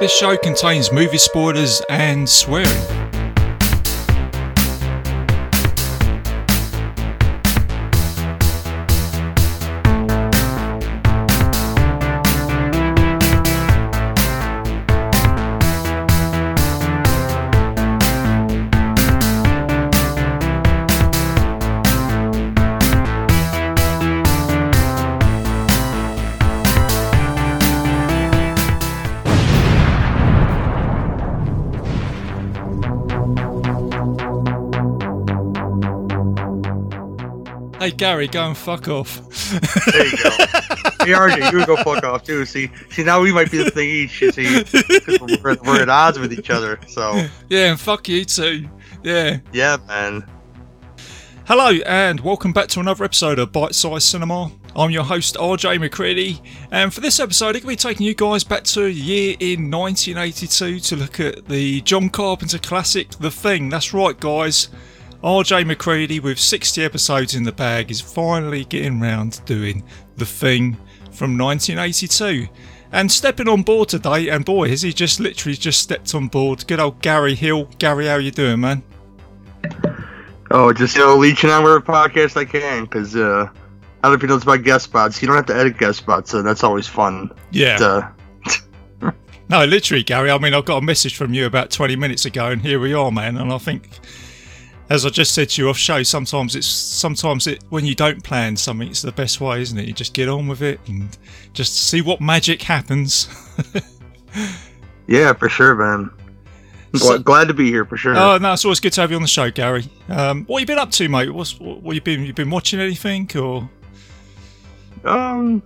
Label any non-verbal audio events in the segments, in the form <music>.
This show contains movie spoilers and swearing. Gary, go and fuck off. There you go. <laughs> hey, RJ, you go fuck off too. See, see, now we might be the thing each. See, we're, we're at odds with each other. So, yeah, and fuck you too. Yeah. yeah, man. Hello and welcome back to another episode of Bite Size Cinema. I'm your host RJ McCready, and for this episode, I'm going to be taking you guys back to a year in 1982 to look at the John Carpenter classic, The Thing. That's right, guys. RJ McCready, with 60 episodes in the bag, is finally getting round to doing The Thing from 1982. And stepping on board today, and boy, has he just literally just stepped on board. Good old Gary Hill. Gary, how you doing, man? Oh, just you know, leeching on whatever podcast I can, because uh, I don't know if you know it's about guest spots. You don't have to edit guest spots, so that's always fun. Yeah. <laughs> No, literally, Gary. I mean, I got a message from you about 20 minutes ago, and here we are, man. And I think, as I just said to you off show, sometimes it's sometimes it when you don't plan something, it's the best way, isn't it? You just get on with it and just see what magic happens. <laughs> yeah, for sure, man. So- glad to be here for sure. oh no, it's always good to have you on the show, Gary. Um, what you been up to, mate? What's what, what you been? You been watching anything or? Um,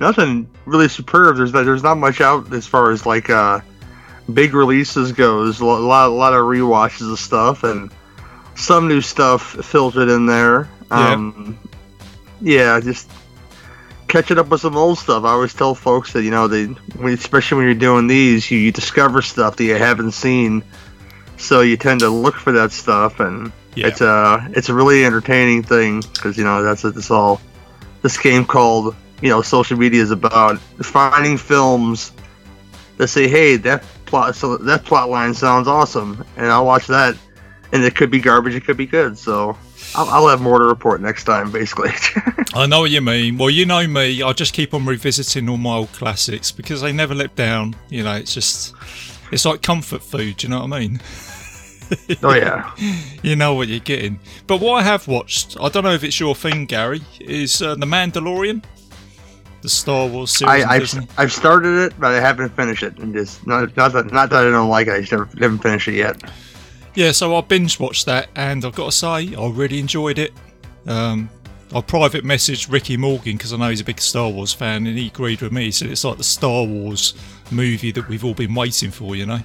nothing really superb. There's not, there's not much out as far as like uh big releases goes. A lot, a lot, a lot of rewatches of stuff and some new stuff filtered in there. Yeah. Um, yeah, just catching up with some old stuff. I always tell folks that you know they, when, especially when you're doing these, you, you discover stuff that you haven't seen. So you tend to look for that stuff, and Yeah. it's a it's a really entertaining thing because you know that's what this all this game called you know social media is about finding films that say hey that plot so that plot line sounds awesome and I'll watch that and it could be garbage it could be good so I'll, I'll have more to report next time basically <laughs> I know what you mean. Well, you know me. I just keep on revisiting all my old classics because they never let down. You know, it's just it's like comfort food. Do you know what I mean? oh yeah <laughs> You know what you're getting. But what I have watched, I don't know if it's your thing, Gary, is uh, the Mandalorian, the Star Wars series. I, I've, I've started it but I haven't finished it and just not, not that not that I don't like it I just never, haven't finished it yet Yeah, so I binge watched that, and I've got to say, I really enjoyed it. Um, I private messaged Ricky Morgan because I know he's a big Star Wars fan, and he agreed with me. He said it's like the Star Wars movie that we've all been waiting for, you know.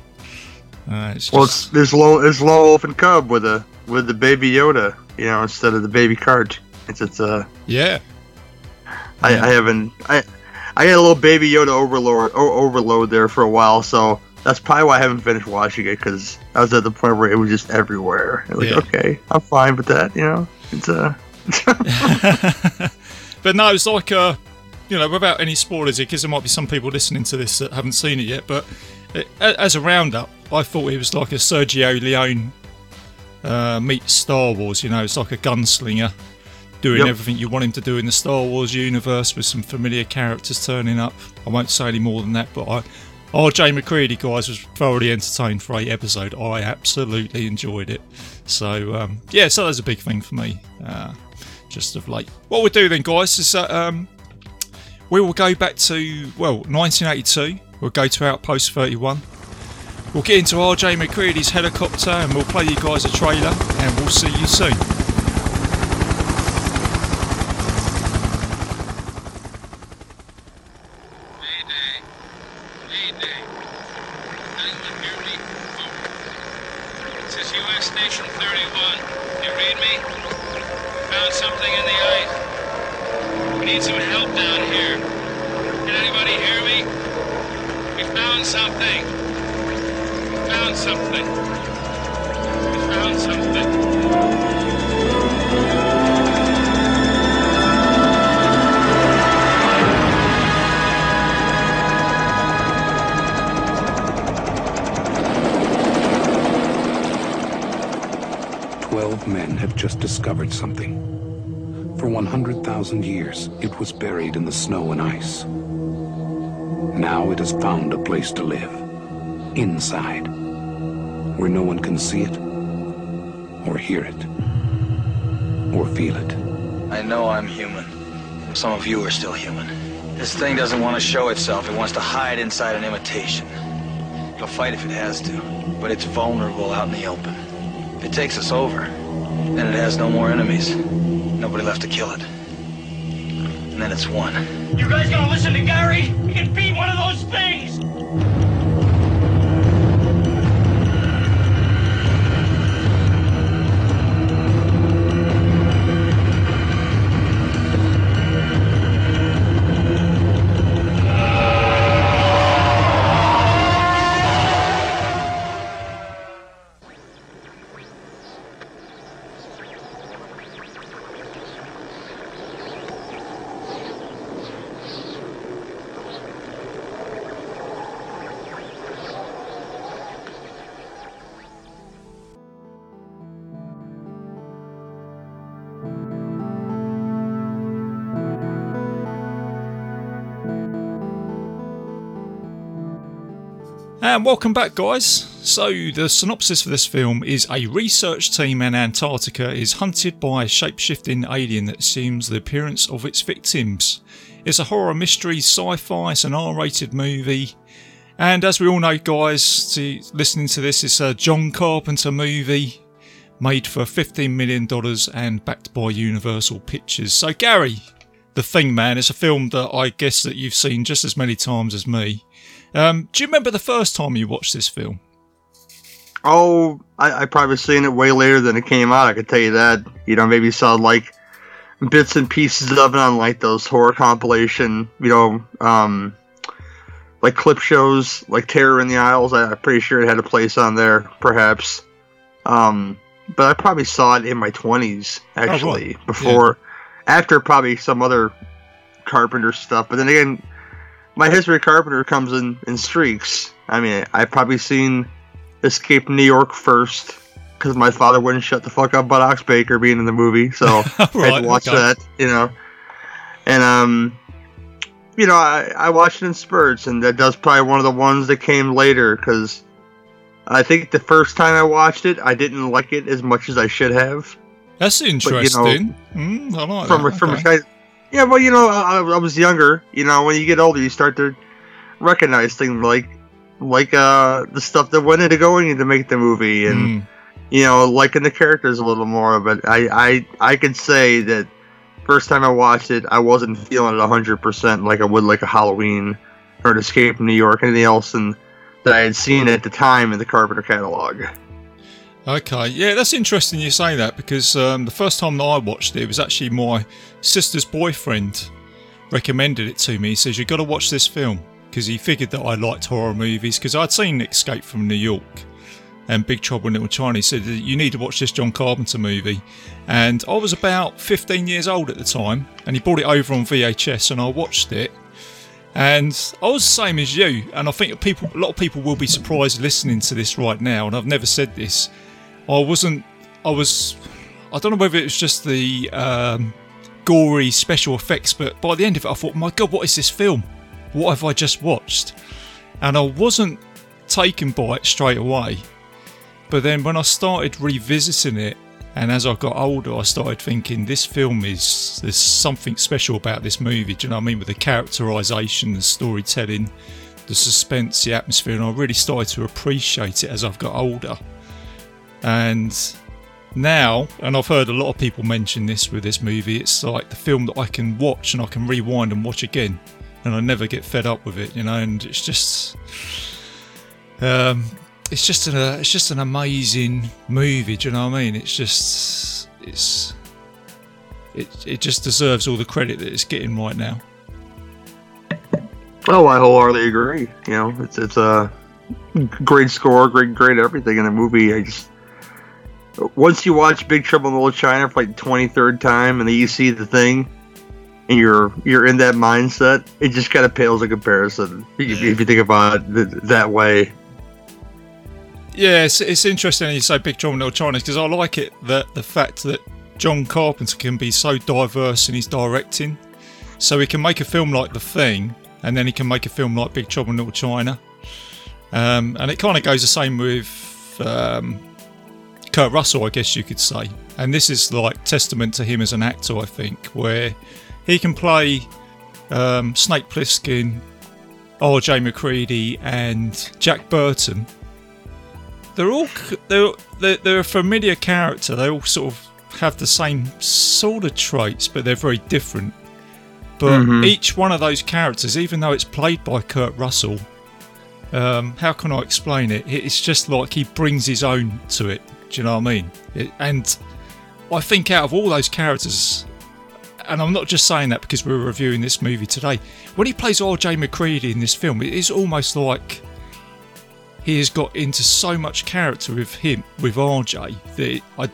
Uh, it's well just, it's there's low there's wolf and cub with a with the baby Yoda you know instead of the baby cart it's it's uh yeah, I, Yeah. I haven't. I I had a little baby Yoda overload o- overload there for a while, so that's probably why I haven't finished watching it because I was at the point where it was just everywhere. Like, Yeah. okay, I'm fine with that. You know, it's uh. <laughs> but no, it's like uh, you know, without any spoilers, because there might be some people listening to this that haven't seen it yet. But it, as a roundup, I thought it was like a Sergio Leone uh, meets Star Wars. You know, it's like a gunslinger doing Yep. everything you want him to do in the Star Wars universe with some familiar characters turning up. I won't say any more than that, but I. RJ McCready, guys, was thoroughly entertained for eight episode. I absolutely enjoyed it. So um, yeah, so that's a big thing for me. Uh, just of late. What we'll do then, guys, is that um, we will go back to well 1982. We'll go to Outpost 31. We'll get into RJ McCready's helicopter and we'll play you guys a trailer and we'll see you soon. need some help down here. Can anybody hear me? We found something. We found something. We found something. Twelve men have just discovered something. For 100,000 years, it was buried in the snow and ice. Now it has found a place to live. Inside. Where no one can see it, or hear it, or feel it. I know I'm human. Some of you are still human. This thing doesn't want to show itself. It wants to hide inside an imitation. It'll fight if it has to, but it's vulnerable out in the open. If it takes us over, then it has no more enemies. Nobody left to kill it. And then it's one. You guys gotta listen to Gary? He can beat one of those things! And welcome back, guys. So, the synopsis for this film is a research team in Antarctica is hunted by a shape shifting alien that assumes the appearance of its victims. It's a horror mystery, sci fi, it's an R rated movie. And as we all know, guys, to, listening to this, it's a John Carpenter movie made for $15 million and backed by Universal Pictures. So, Gary, The Thing Man, it's a film that I guess that you've seen just as many times as me. Um, do you remember the first time you watched this film? Oh, I, I probably seen it way later than it came out. I could tell you that. You know, maybe saw like bits and pieces of it on like those horror compilation. You know, um, like clip shows, like Terror in the Aisles. I, I'm pretty sure it had a place on there, perhaps. Um, but I probably saw it in my twenties actually, before, after probably some other Carpenter stuff. But then again, my history of Carpenter comes in in streaks. I mean, I've probably seen Escape New York first because my father wouldn't shut the fuck up about Ox Baker being in the movie, so <laughs> I had to watch okay. that, you know. And um, you know, I I watched it in spurts, and that does probably one of the ones that came later because I think the first time I watched it, I didn't like it as much as I should have. That's you know, interesting. mm, I like from that. from a okay. Yeah, well, you know, I, I was younger. You know, when you get older, you start to recognize things like like uh the stuff that went into going into make the movie, and Mm, you know, liking the characters a little more. But I I I could say that first time I watched it, I wasn't feeling it hundred percent like I would like a Halloween or an Escape from New York, anything else, and that I had seen at the time in the Carpenter catalog. Okay, yeah, that's interesting you say that because um, the first time that I watched it, it was actually my sister's boyfriend recommended it to me. He says, You've got to watch this film because he figured that I liked horror movies because I'd seen Escape from New York and Big Trouble in Little China. He said, You need to watch this John Carpenter movie. And I was about 15 years old at the time and he brought it over on VHS and I watched it. And I was the same as you, and I think people, a lot of people will be surprised listening to this right now. And I've never said this. I wasn't. I was. I don't know whether it was just the um, gory special effects, but by the end of it, I thought, "My God, what is this film? What have I just watched?" And I wasn't taken by it straight away. But then when I started revisiting it, and as I got older, I started thinking this film is there's something special about this movie. Do you know what I mean? With the characterization, the storytelling, the suspense, the atmosphere, and I really started to appreciate it as I've got older. And now, and I've heard a lot of people mention this with this movie, it's like the film that I can watch and I can rewind and watch again, and I never get fed up with it, you know. And it's just, um, it's just an, uh, it's just an amazing movie. Do you know what I mean? It's just, it's, it, it just deserves all the credit that it's getting right now. Oh, I wholeheartedly agree. You know, it's it's a great score, great great everything in the movie. I just once you watch Big Trouble in Little China for like twenty third time, and then you see the thing, and you're you're in that mindset, it just kind of pales in comparison. If, if you think about it th- that way. Yeah, it's, it's interesting you say Big Trouble in Little China because I like it that the fact that John Carpenter can be so diverse in his directing. So he can make a film like The Thing, and then he can make a film like Big Trouble in Little China. Um, and it kind of goes the same with um, Kurt Russell, I guess you could say. And this is like testament to him as an actor, I think, where he can play um, Snake Plissken, R.J. McCready, and Jack Burton. They're all they're, they're they're a familiar character. They all sort of have the same sort of traits, but they're very different. But each one of those characters, even though it's played by Kurt Russell, um, how can I explain it? It's just like he brings his own to it. Do you know what I mean? It, and I think out of all those characters, and I'm not just saying that because we're reviewing this movie today, when he plays R.J. McCready in this film, it is almost like he has got into so much character with him, with RJ, that I,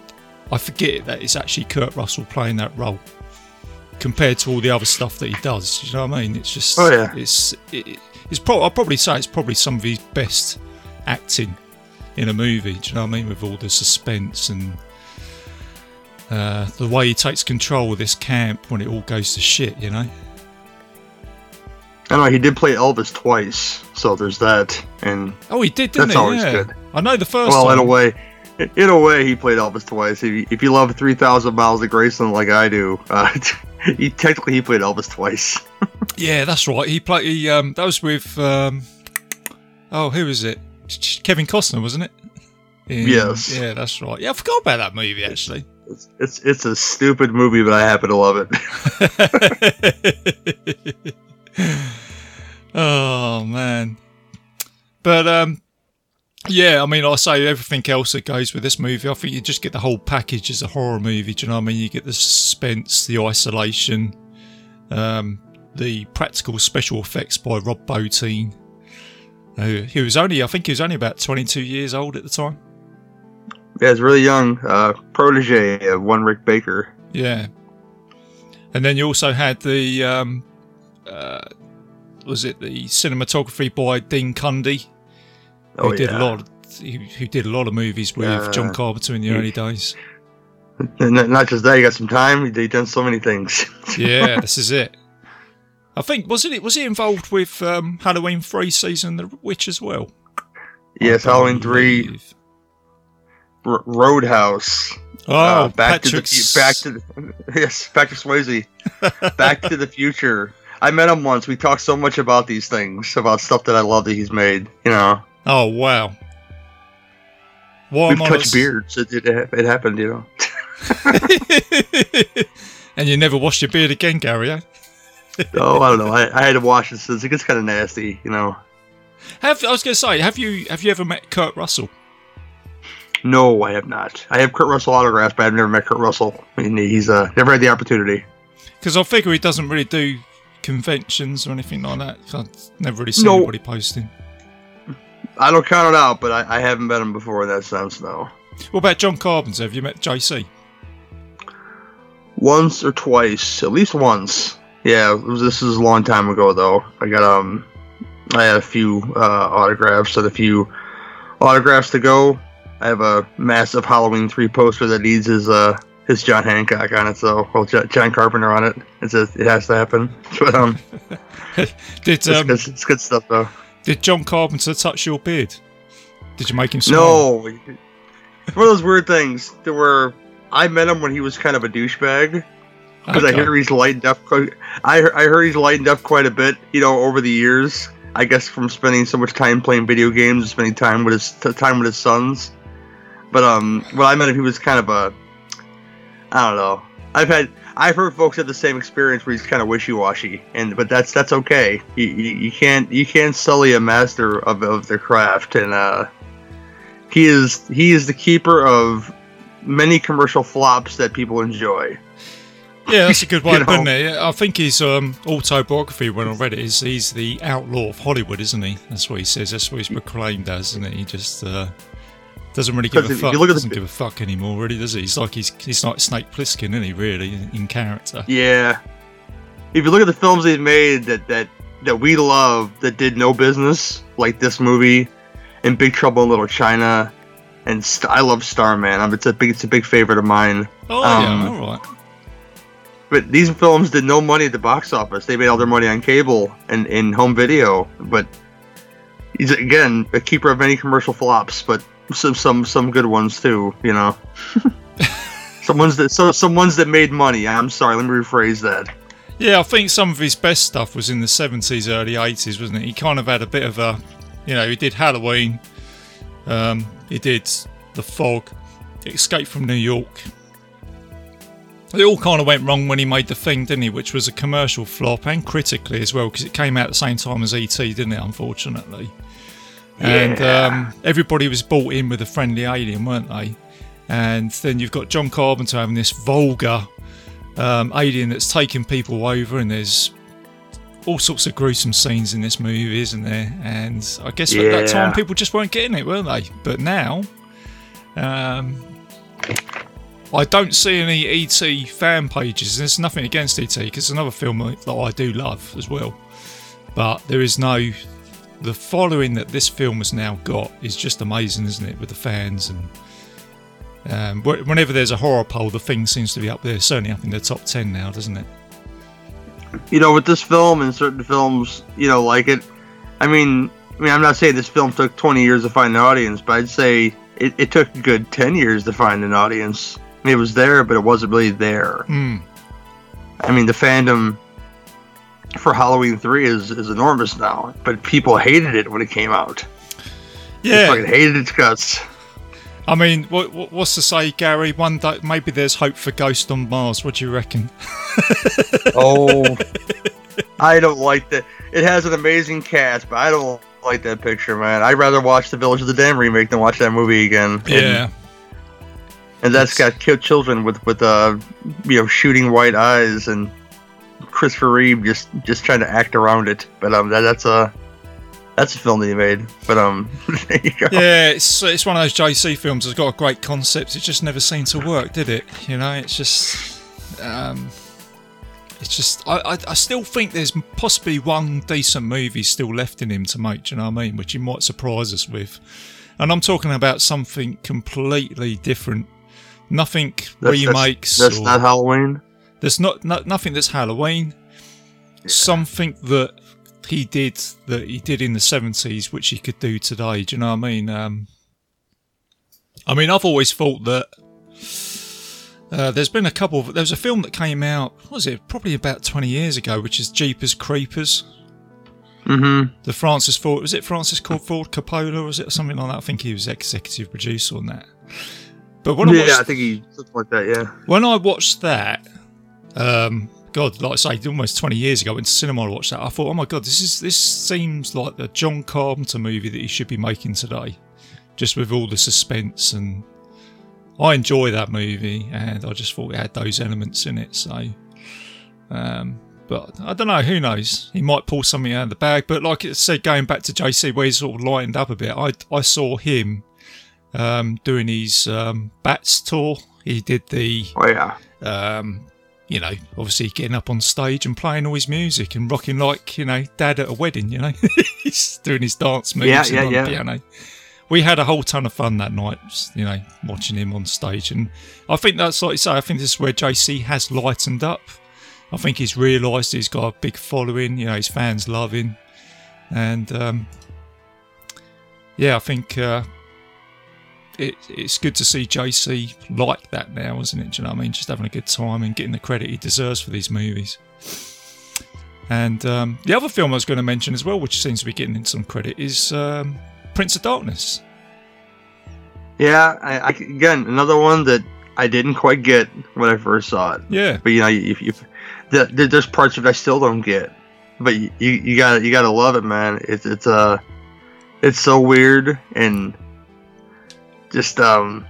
I forget that it's actually Kurt Russell playing that role compared to all the other stuff that he does. Do you know what I mean? It's just, Oh, yeah. it's, it, it's pro- I'll probably say it's probably some of his best acting in a movie. Do you know what I mean? With all the suspense and uh, the way he takes control of this camp when it all goes to shit, you know? I know he did play Elvis twice, so there's that. And Oh, he did, didn't That's he? always yeah. good. I know the first well, time. in a way, in a way, he played Elvis twice. If you, if you love 3,000 Miles of Graceland like I do, uh, <laughs> he technically he played Elvis twice. <laughs> Yeah, that's right. He played. He um, that was with um, oh, who was it? Kevin Costner, wasn't it? In- Yes. Yeah, that's right. Yeah, I forgot about that movie actually. It's, it's it's a stupid movie, but I happen to love it. <laughs> oh man. But um, yeah, I mean, I say everything else that goes with this movie. I think you just get the whole package as a horror movie. Do you know what I mean? You get the suspense, the isolation, um, the practical special effects by Rob Bottin. Uh, he was only, I think, he was only about twenty-two years old at the time. yeah, it's really young. Uh, protege of one Rick Baker. Yeah. And then you also had the um, uh, was it the cinematography by Dean Cundey, who Oh did yeah. a lot. Of, who, who did a lot of movies with Yeah. John Carpenter in the He- early days. <laughs> Not- not just that, he got some time. He done so many things. <laughs> Yeah, this is it. I think wasn't it was he involved with um, Halloween three season The Witch as well? yes, Halloween three. R- Roadhouse. Oh, uh, back Patrick to the fu- back to the <laughs> yes, Patrick Swayze. <laughs> back to the Future. I met him once. We talked so much about these things, about stuff that I love that he's made. You know, Oh wow. Why we've touched not- beards. It, it, it happened. You know. <laughs> and you never washed your beard again, Gary? Eh? Oh, I don't know. I, I had to wash it since it gets kind of nasty. You know. Have I was going to say, have you have you ever met Kurt Russell? No, I have not. I have Kurt Russell autographs, but I've never met Kurt Russell. I mean, he's uh, never had the opportunity. Because I figure he doesn't really do conventions or anything like that. I've never really seen No. anybody posting. I don't count it out, but I, I haven't met him before in that sense. No. What about John Carpenter? Have you met JC? once or twice, at least once. Yeah, this is a long time ago though. I got um, I had a few uh, autographs and a few autographs to go. I have a massive Halloween three poster that needs his uh his John Hancock on it, so well Jo- John Carpenter on it. It's a, it has to happen. <laughs> But um, <laughs> Did it's, um, good, it's good stuff though. did John Carpenter touch your beard? Did you make him smile? No, it's one of those weird things There were I met him when he was kind of a douchebag. Because I Okay. hear he's lightened up. Quite, I I heard he's lightened up quite a bit. You know, over the years. I guess from spending so much time playing video games and spending time with his time with his sons. But um, when I met him, he was kind of a. I don't know. I've had I've heard folks have the same experience where he's kind of wishy washy, and but that's that's okay. You, you, you can't you can't sully a master of, of their craft, and uh, he is he is the keeper of many commercial flops that people enjoy. Yeah, that's a good way <laughs> You of putting it. I think his um, autobiography, when I read it, is he's the outlaw of Hollywood, isn't he? That's what he says. That's what he's proclaimed as, isn't it? He just uh, doesn't really give a fuck. at the- doesn't give a fuck anymore, really, does he? He's like he's he's like Snake Plissken, isn't he? Really, in, in character. Yeah. If you look at the films he's made that that that we love that did no business, like this movie and Big Trouble in Little China and st- I love Starman. Um, it's a big it's a big favorite of mine. Oh Um, yeah, all right. But these films did no money at the box office. They made all their money on cable and in home video. But he's again a keeper of many commercial flops, but some some some good ones too. You know, <laughs> some ones that so some ones that made money. I'm sorry, let me rephrase that. Yeah, I think some of his best stuff was in the 70s, early 80s, wasn't it? He kind of had a bit of a, you know, he did Halloween, um, he did The Fog, Escape from New York. It all kind of went wrong when he made The Thing, didn't he? Which was a commercial flop and critically as well, because it came out at the same time as E.T., didn't it, unfortunately? And um, everybody was bought in with a friendly alien, weren't they? And then you've got John Carpenter having this vulgar um, alien that's taking people over, and there's all sorts of gruesome scenes in this movie, isn't there? And I guess at that time people just weren't getting it, were they? But now, um, I don't see any ET fan pages. There's nothing against ET because it's another film that I do love as well. But there is no. The following that this film has now got is just amazing, isn't it? With the fans and um, whenever there's a horror poll, the thing seems to be up there, certainly up in the top ten now, doesn't it? you know, with this film and certain films, you know, like it. I mean, I mean, I'm not saying this film took 20 years to find an audience, but I'd say it, it took a good 10 years to find an audience. It was there, but it wasn't really there. Hmm. I mean, the fandom for Halloween 3 is, is enormous now, but people hated it when it came out. They fucking Yeah, hated its guts. I mean, what, what, what's to say, Gary? One day, maybe there's hope for Ghost on Mars. What do you reckon? <laughs> Oh, I don't like that. It has an amazing cast, but I don't like that picture, man. I'd rather watch the Village of the Damned remake than watch that movie again. Yeah, and that's got killed children with with uh you know shooting white eyes and Christopher Reeve just just trying to act around it. But um, that, that's a that's a film that he made. But um, <laughs> there you go. yeah. It's it's one of those JC films that's got a great concept. It just never seemed to work, did it? You know, it's just. Um, it's just I, I, I still think there's possibly one decent movie still left in him to make. Do you know what I mean? Which he might surprise us with. And I'm talking about something completely different. Nothing That's, remakes. That's, that's or- not Halloween. There's not no, nothing that's Halloween. Something that he did that he did in the seventies, which he could do today. Do you know what I mean? Um, I mean, I've always thought that uh, there's been a couple. Of, there was a film that came out. What was it? Probably about twenty years ago, which is Jeepers Creepers. Mm-hmm. The Francis Ford was it Francis Ford Coppola or was it something like that? I think he was executive producer on that. But when I Yeah, watched I think he something like that. Yeah. when I watched that, um, God, like I say, almost twenty years ago, I went to cinema and watched that. I thought, oh my God, this is this seems like the John Carpenter movie that he should be making today, just with all the suspense and. I enjoy that movie, and I just thought it had those elements in it. So, um, but I don't know. Who knows? He might pull something out of the bag. But like I said, going back to JC, where he sort of lightened up a bit, I I saw him um, doing his um, Bats tour. He did the Oh yeah. um, you know, obviously getting up on stage and playing all his music and rocking like, you know, dad at a wedding, you know. <laughs> He's doing his dance moves Yeah, yeah, on yeah. the piano. We had a whole ton of fun that night, you know, watching him on stage. And I think that's like you say, I think this is where JC has lightened up. I think he's realised he's got a big following, you know, his fans love him. And um, yeah, I think uh, it, it's good to see JC like that now, isn't it? Do you know what I mean? Just having a good time and getting the credit he deserves for these movies. And um, the other film I was going to mention as well, which seems to be getting some credit, is um, Prince of Darkness. Yeah. I, I again another one that I didn't quite get when I first saw it. Yeah, But you know, if you, the, the, there's parts of it I still don't get. But you you got you gotta love it, man. It's it's uh it's so weird and just um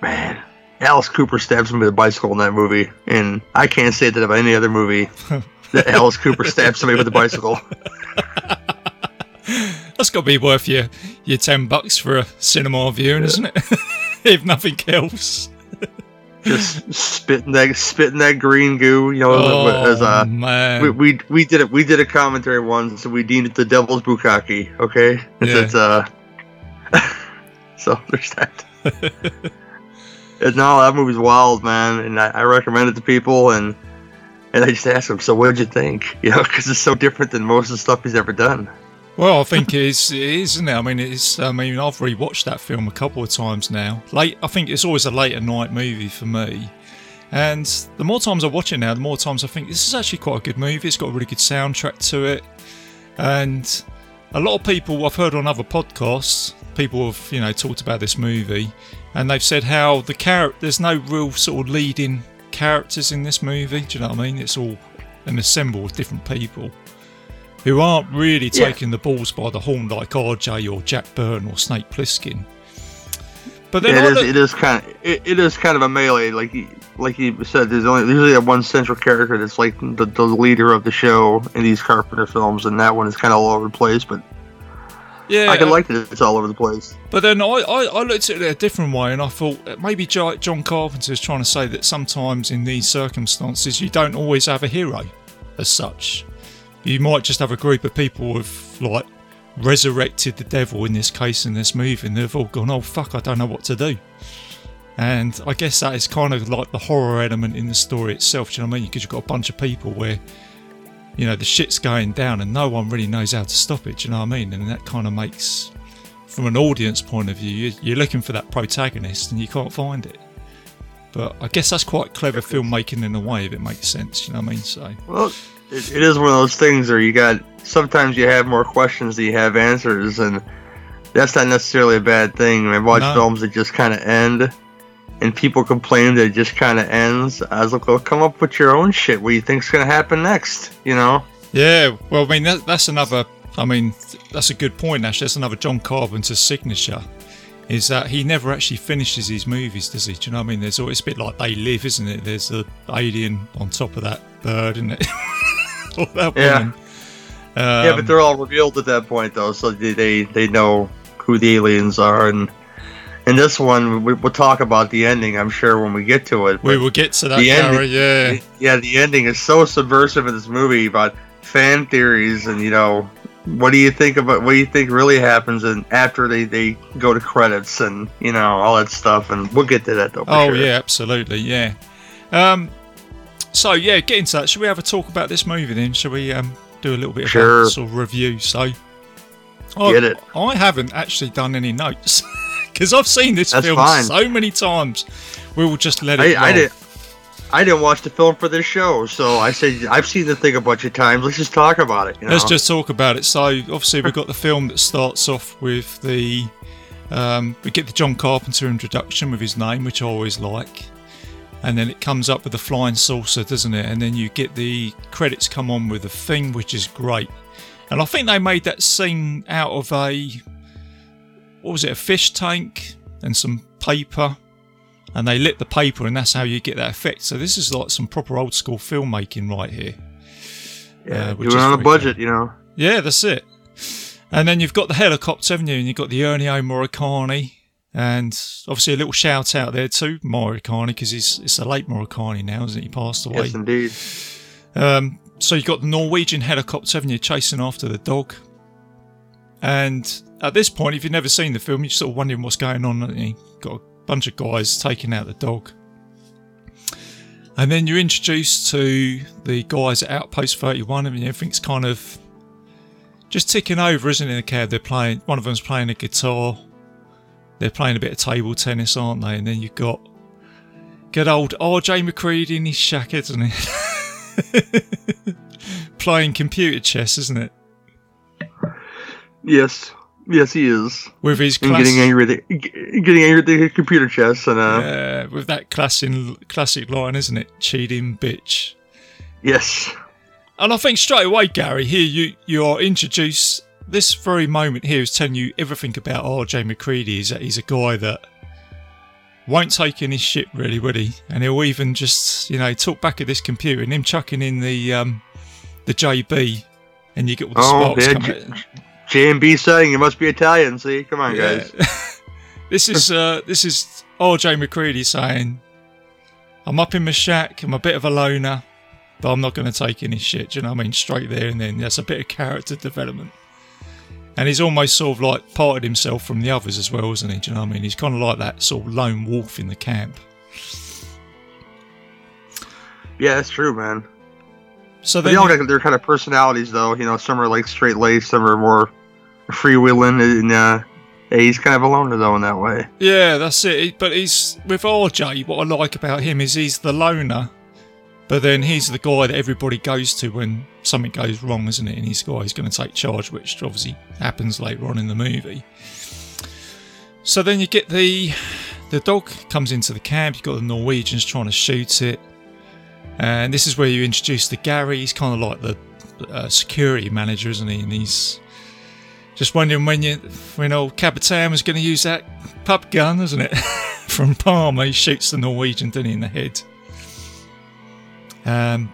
man. Alice Cooper stabs him with a bicycle in that movie, and I can't say that of any other movie <laughs> that Alice Cooper stabs somebody with a bicycle. <laughs> that's got to be worth your your ten bucks for a cinema viewing, isn't it? <laughs> if nothing else. Just spitting that spitting that green goo, you know, Oh as uh man, we, we we did it we did a commentary once, so we deemed it the devil's bukkake, okay? It's, Yeah. it's uh So there's that. and no, that movie's wild, man, and I, I recommend it to people. And and I just ask them, so what did you think? <laughs> You know, because it's so different than most of the stuff he's ever done. Well, I think it is, it is, isn't it? I mean, it's. I mean, I've rewatched that film a couple of times now. Late, I think it's always a late at night movie for me. And the more times I watch it now, the more times I think this is actually quite a good movie. It's got a really good soundtrack to it, and a lot of people I've heard on other podcasts, people have you know talked about this movie, and they've said how the character there's no real sort of leading characters in this movie. Do you know what I mean? It's all an ensemble of different people who aren't really Yeah. taking the balls by the horn like RJ or Jack Byrne or Snake Plissken. But then Yeah, it is. look- It is kind of. It, it is kind of a melee. Like you- like you said, there's only there's usually that one central character that's like the, the leader of the show in these Carpenter films, and that one is kind of all over the place. But yeah, I can like that it's all over the place. But then I, I, I looked at it a different way and I thought uh, maybe John Carpenter Carpenter's trying to say that sometimes in these circumstances you don't always have a hero as such. You might just have a group of people who've like resurrected the devil in this case in this movie and they've all gone, oh fuck, I don't know what to do. And I guess that is kind of like the horror element in the story itself, do you know what I mean? Because you've got a bunch of people where you know the shit's going down and no one really knows how to stop it, do you know what I mean? And that kind of makes from an audience point of view, you- you're looking for that protagonist and you can't find it. But I guess that's quite clever filmmaking in a way, if it makes sense. You know what I mean? So Well, it, it is one of those things where you got sometimes you have more questions than you have answers, and that's not necessarily a bad thing. I watch No. films that just kind of end, and people complain that it just kind of ends. I was like, well, come up with your own shit. What do you think's gonna happen next? You know? yeah, well, I mean that, that's another. I mean that's a good point. Actually, that's another John Carpenter signature. Is that he never actually finishes his movies, does he? Do you know what I mean? There's always a bit like They Live, isn't it? There's the alien on top of that bird, isn't it? <laughs> or that Yeah. woman. yeah, Um, but they're all revealed at that point, though, so they they, they know who the aliens are, and in this one, we, we'll talk about the ending. I'm sure when we get to it. we will get to that, the end- Gary. Yeah. yeah, the ending is so subversive in this movie about fan theories and you know what do you think about what do you think really happens and after they they go to credits and you know all that stuff and we'll get to that though. Oh sure. yeah, absolutely, yeah. Um, so yeah, get into that. Should we have a talk about this movie then? should we um, do a little bit of Sure. sort of review? So, I, Get it. I haven't actually done any notes <laughs> because I've seen this That's film fine. so many times. We will just let it. I, I did. I didn't watch the film for this show, so I said I've seen the thing a bunch of times. Let's just talk about it. You know? Let's just talk about it. So obviously we've got the film that starts off with the um, we get the John Carpenter introduction with his name, which I always like, and then it comes up with the flying saucer, doesn't it? And then you get the credits come on with the thing, which is great. And I think they made that scene out of a what was it, a fish tank and some paper. And they lit the paper, and that's how you get that effect. So this is like some proper old school filmmaking right here. yeah, uh, is on a budget, you know. Yeah, that's it. And then you've got the helicopter, haven't you? And you've got the Ennio Morricone. And obviously a little shout out there to Morricone because he's it's a late Morricone now, isn't it? He passed away. Yes, indeed. Um, so you've got the Norwegian helicopter, haven't you, chasing after the dog. And at this point, if you've never seen the film, you're sort of wondering what's going on. haven't you? got a bunch of guys taking out the dog. And then you're introduced to the guys at Outpost 31, and everything's kind of just ticking over, isn't it? In the cab, they're playing. One of them's playing a guitar. They're playing a bit of table tennis, aren't they? And then you've got good old R.J. McCready in his shack, isn't he? <laughs> playing computer chess, isn't it? Yes, yes, he is. With his And class- getting angry, at the, getting angry at the computer chess, and uh, uh, with that classic classic line, isn't it? Cheating bitch. yes, And I think straight away, Gary, here you you are introduced. This very moment here is telling you everything about R.J. McCready. Is that he's a guy that won't take any shit, really, would he? And he'll even just you know talk back at this computer and him chucking in the um, the JB, and you get all the Oh, sparks yeah, coming. J- J and B setting. It must be Italian. See, come on, Yeah. guys. <laughs> this is uh, this is R.J. McCready saying, "I'm up in my shack. I'm a bit of a loner, but I'm not going to take any shit." Do you know what I mean? Straight there and then. That's a bit of character development. And he's almost sort of like parted himself from the others as well, isn't he? Do you know what I mean? He's kind of like that sort of lone wolf in the camp. Yeah, that's true, man. So they all you- got their kind of personalities, though. You know, some are like straight laced, some are more freewheeling, and uh, he's kind of a loner though in that way. yeah, that's it. But he's with RJ. What I like about him is he's the loner, but then he's the guy that everybody goes to when something goes wrong, isn't it? And he's the guy who's going to take charge, which obviously happens later on in the movie. So then you get the the dog comes into the camp. You've got the Norwegians trying to shoot it, and this is where you introduce the Gary. He's kind of like the uh, security manager, isn't he? And he's just wondering when you when old Capitan was going to use that pup gun, isn't it? <laughs> From Palmer, he shoots the Norwegian, doesn't he, in the head. Um,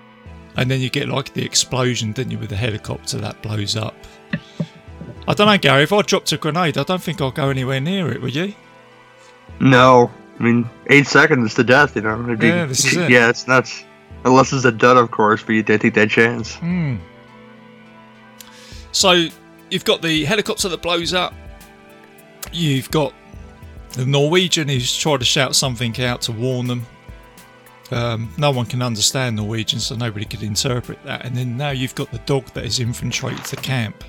and then you get like the explosion, didn't you, with the helicopter that blows up. I don't know, Gary. If I dropped a grenade, I don't think I'll go anywhere near it. Would you? No, I mean eight seconds to death. You know, It'd be- Yeah, this is it. <laughs> Yeah, it's nuts. Unless it's a dud, of course, but you did take that chance. Hmm. So you've got the helicopter that blows up. You've got the Norwegian who's trying to shout something out to warn them. Um, no one can understand Norwegian, so nobody could interpret that. And then now you've got the dog that has infiltrated the camp.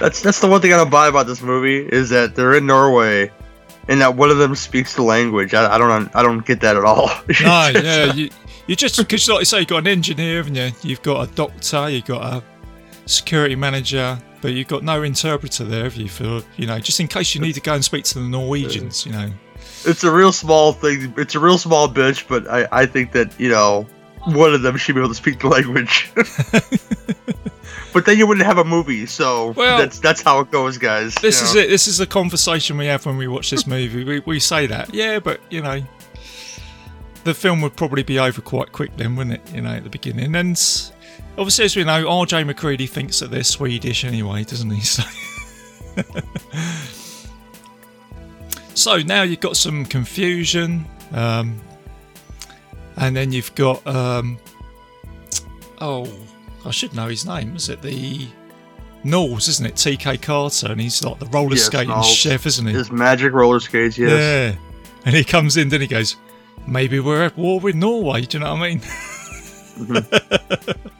That's that's the one thing I don't buy about this movie is that they're in Norway, and that one of them speaks the language. I, I don't I don't get that at all. <laughs> No, yeah, you, you just because, like you say, you've got an engineer, haven't you? You've got a doctor, you've got a security manager, but you've got no interpreter there, have you? For you know, just in case you need to go and speak to the Norwegians, you know. it's a real small thing. It's a real small bitch, but I, I think that you know one of them should be able to speak the language. <laughs> but then you wouldn't have a movie, so Well- that's that's how it goes, guys. This is know. it. This is the conversation we have when we watch this movie. We, we say that, yeah, but you know, the film would probably be over quite quick then, wouldn't it? You know, at the beginning. And obviously, as we know, R.J. McCready thinks that they're Swedish anyway, doesn't he? <laughs> So, so now you've got some confusion, um, and then you've got um, oh, I should know his name. Is it the Nauls, isn't it? T.K. Carter, and he's like the roller Yes, skating Nauls. chef, isn't he? His magic roller skates, yes. Yeah. And he comes in, then he goes, maybe we're at war with Norway. Do you know what I mean? Mm-hmm. <laughs>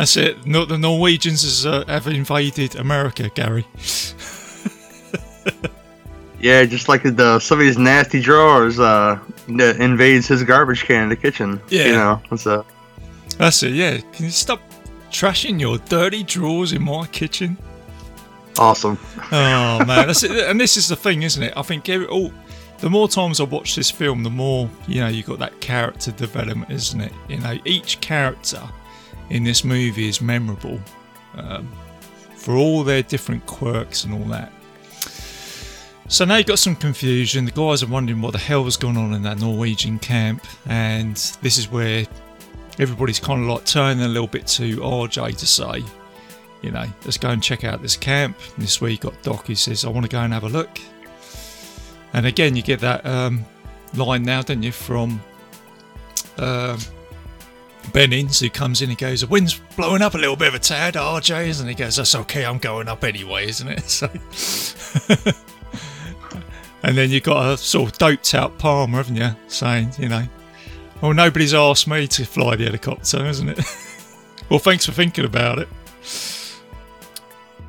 That's it. No, the Norwegians has, uh, have invaded America, Gary. <laughs> Yeah, just like the somebody's nasty drawers uh, invades his garbage can in the kitchen. Yeah. you know, it's a That's it, yeah. Can you stop trashing your dirty drawers in my kitchen? awesome. Oh man, <laughs> that's it. And this is the thing, isn't it? I think every, all, the more times I watch this film, the more you know you got that character development, isn't it? You know, each character in this movie is memorable um, for all their different quirks and all that. So now you've got some confusion. The guys are wondering what the hell's going on in that Norwegian camp, and this is where everybody's kind of like turning a little bit to RJ to say, you know, let's go and check out this camp. And this week, got Doc who says, I want to go and have a look. And again, you get that um, line now, don't you, from um, Bennings, who comes in and goes, The wind's blowing up a little bit of a tad, RJ, isn't it? He goes, That's okay, I'm going up anyway, isn't it? <laughs> So. and then you've got a sort of doped out Palmer, haven't you, saying, you know, Well, nobody's asked me to fly the helicopter, isn't it? <laughs> well, thanks for thinking about it.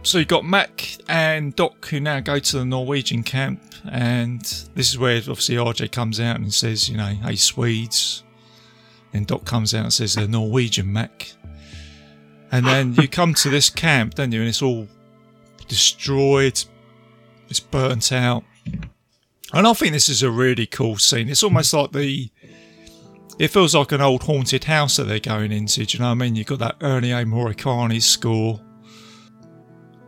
So you've got Mac and Doc who now go to the Norwegian camp, and this is where obviously RJ comes out and says, you know, hey Swedes. And Doc comes out and says they're Norwegian Mac. And then you <laughs> come to this camp, don't you? And it's all destroyed, it's burnt out. And I think this is a really cool scene. It's almost like the. It feels like an old haunted house that they're going into. Do you know what I mean? You've got that Ennio Morricone score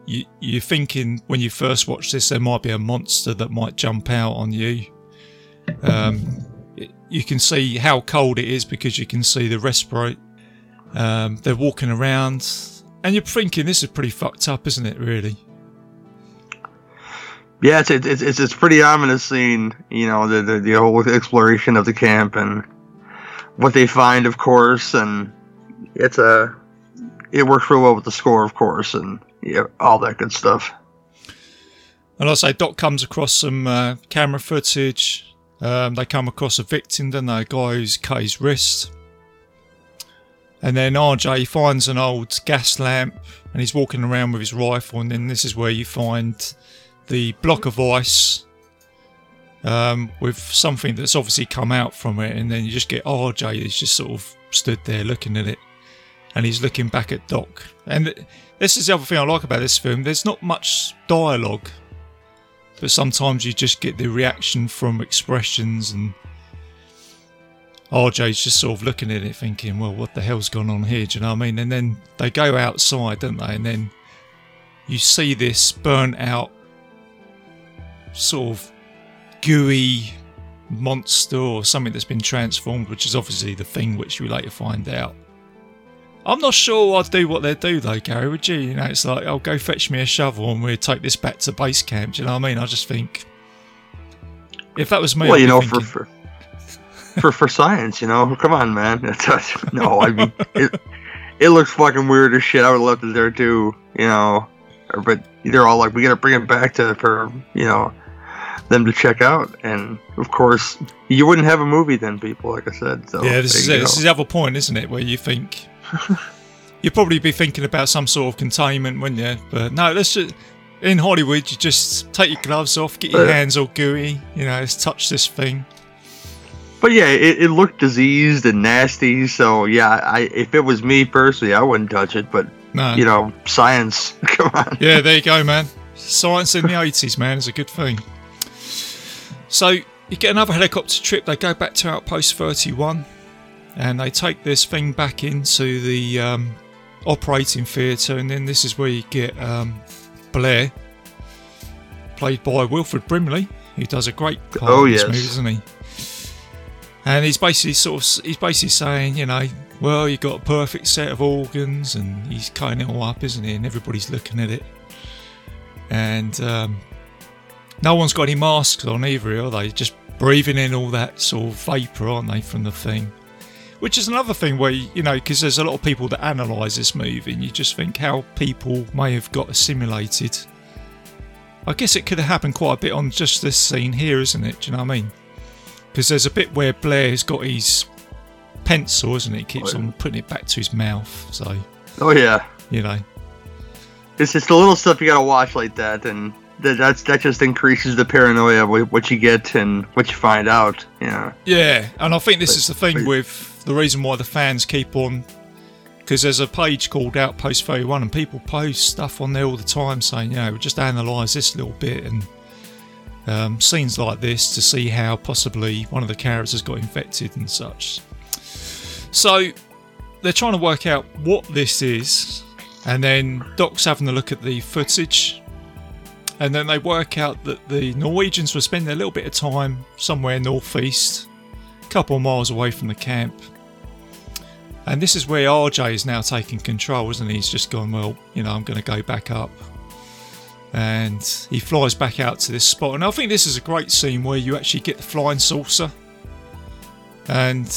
you, you're thinking when you first watch this there might be a monster that might jump out on you. Um, it- you can see how cold it is because you can see the respirate. Um, they're walking around, and you're thinking this is pretty fucked up, isn't it? Really? Yeah, it's it's it's, it's a pretty ominous scene. You know, the, the the whole exploration of the camp and what they find, of course, and it's a it works real well with the score, of course, and yeah, all that good stuff. And I say, Doc comes across some uh, camera footage. Um, they come across a victim, then they? A guy who's cut his wrist. And then RJ finds an old gas lamp and he's walking around with his rifle. And then this is where you find the block of ice um, with something that's obviously come out from it. And then you just get RJ, he's just sort of stood there looking at it. And he's looking back at Doc. And this is the other thing I like about this film. There's not much dialogue but sometimes you just get the reaction from expressions and RJ's just sort of looking at it thinking, well, what the hell's gone on here? Do you know what I mean? And then they go outside, don't they? And then you see this burnt out, sort of gooey monster or something that's been transformed, which is obviously the thing which we later find out. I'm not sure I'd do what they'd do though, Gary. Would you? You know, it's like, I'll go fetch me a shovel and we'll take this back to base camp. Do you know what I mean? I just think if that was me, well, I'd you know, thinking, for, for for for science, you know, come on, man. <laughs> no, I mean, it it looks fucking weird as shit. I would have left it there too, you know. But they're all like, we gotta bring it back to for you know them to check out, and of course, you wouldn't have a movie then, people. Like I said, so yeah, this is it. go. This is the other point, isn't it? Where you think you'd probably be thinking about some sort of containment, wouldn't you? But no, let's just in Hollywood, you just take your gloves off, get your Uh, hands all gooey, you know, let's touch this thing. But yeah, it, it looked diseased and nasty. So yeah, I if it was me personally, I wouldn't touch it. But No, you know, science, <laughs> come on. Yeah, there you go, man. Science in the 80s, man, is a good thing. So, you get another helicopter trip. They go back to Outpost 31 and they take this thing back into the um, operating theatre. And then this is where you get um, Blair, played by Wilford Brimley, who does a great part Oh, in this yes. movie, doesn't he? And he's basically sort of he's basically saying, you know, well, you've got a perfect set of organs, and he's cutting it all up, isn't he? And everybody's looking at it, and um, no one's got any masks on either, are they? Just breathing in all that sort of vapor, aren't they, from the thing? Which is another thing where you know, because there's a lot of people that analyse this movie, and you just think how people may have got assimilated. I guess it could have happened quite a bit on just this scene here, isn't it? Do you know what I mean? Because there's a bit where Blair's got his pencil, isn't it? He keeps Oh, yeah. on putting it back to his mouth. So, Oh yeah, you know. it's just the little stuff you gotta watch like that, and that that's that just increases the paranoia with what you get and what you find out. Yeah. Yeah, and I think this But- is the thing but- with the reason why the fans keep on. Because there's a page called Outpost 31, and people post stuff on there all the time saying, you know, just analyse this little bit and um, scenes like this to see how possibly one of the characters got infected and such. So they're trying to work out what this is, and then Doc's having a look at the footage, and then they work out that the Norwegians were spending a little bit of time somewhere northeast, a couple of miles away from the camp. And this is where RJ is now taking control, isn't he? He's just gone, well, you know, I'm going to go back up. And he flies back out to this spot. And I think this is a great scene where you actually get the flying saucer. And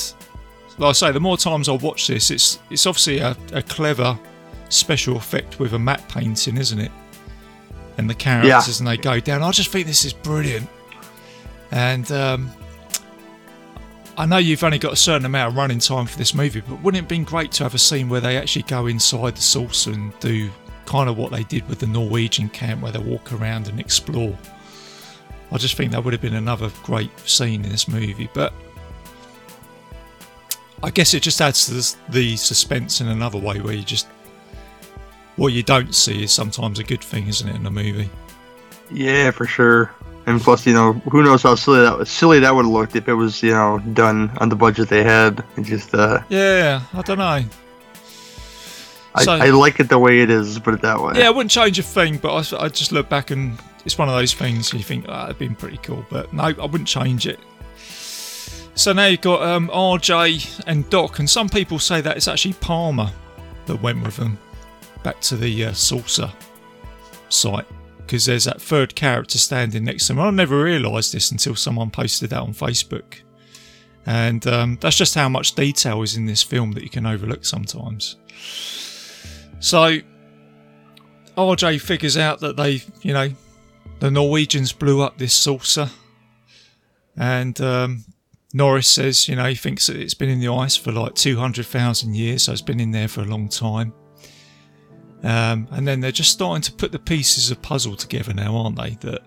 like I say, the more times I watch this, it's it's obviously a, a clever special effect with a matte painting, isn't it? And the characters and they go down. I just think this is brilliant. And um, I know you've only got a certain amount of running time for this movie, but wouldn't it have been great to have a scene where they actually go inside the saucer and do kind of what they did with the Norwegian camp, where they walk around and explore? I just think that would have been another great scene in this movie, but I guess it just adds to this, the suspense in another way, where you just what you don't see is sometimes a good thing, isn't it, in a movie? Yeah, for sure. And plus, you know, who knows how silly that was silly that would have looked if it was, you know, done on the budget they had. It just, uh, Yeah, I don't know. I, So- I like it the way it is. Put it that way. Yeah, I wouldn't change a thing, but I, I just look back and it's one of those things you think, ah, it'd been pretty cool, but no, I wouldn't change it. So now you've got um, RJ and Doc, and some people say that it's actually Palmer that went with them back to the uh, saucer site because there's that third character standing next to him. I never realised this until someone posted that on Facebook. And um, that's just how much detail is in this film that you can overlook sometimes. So RJ figures out that they, you know, the Norwegians blew up this saucer, and um, Norris says, you know, he thinks that it's been in the ice for like two hundred thousand years, so it's been in there for a long time. Um, and then they're just starting to put the pieces of puzzle together now, aren't they? That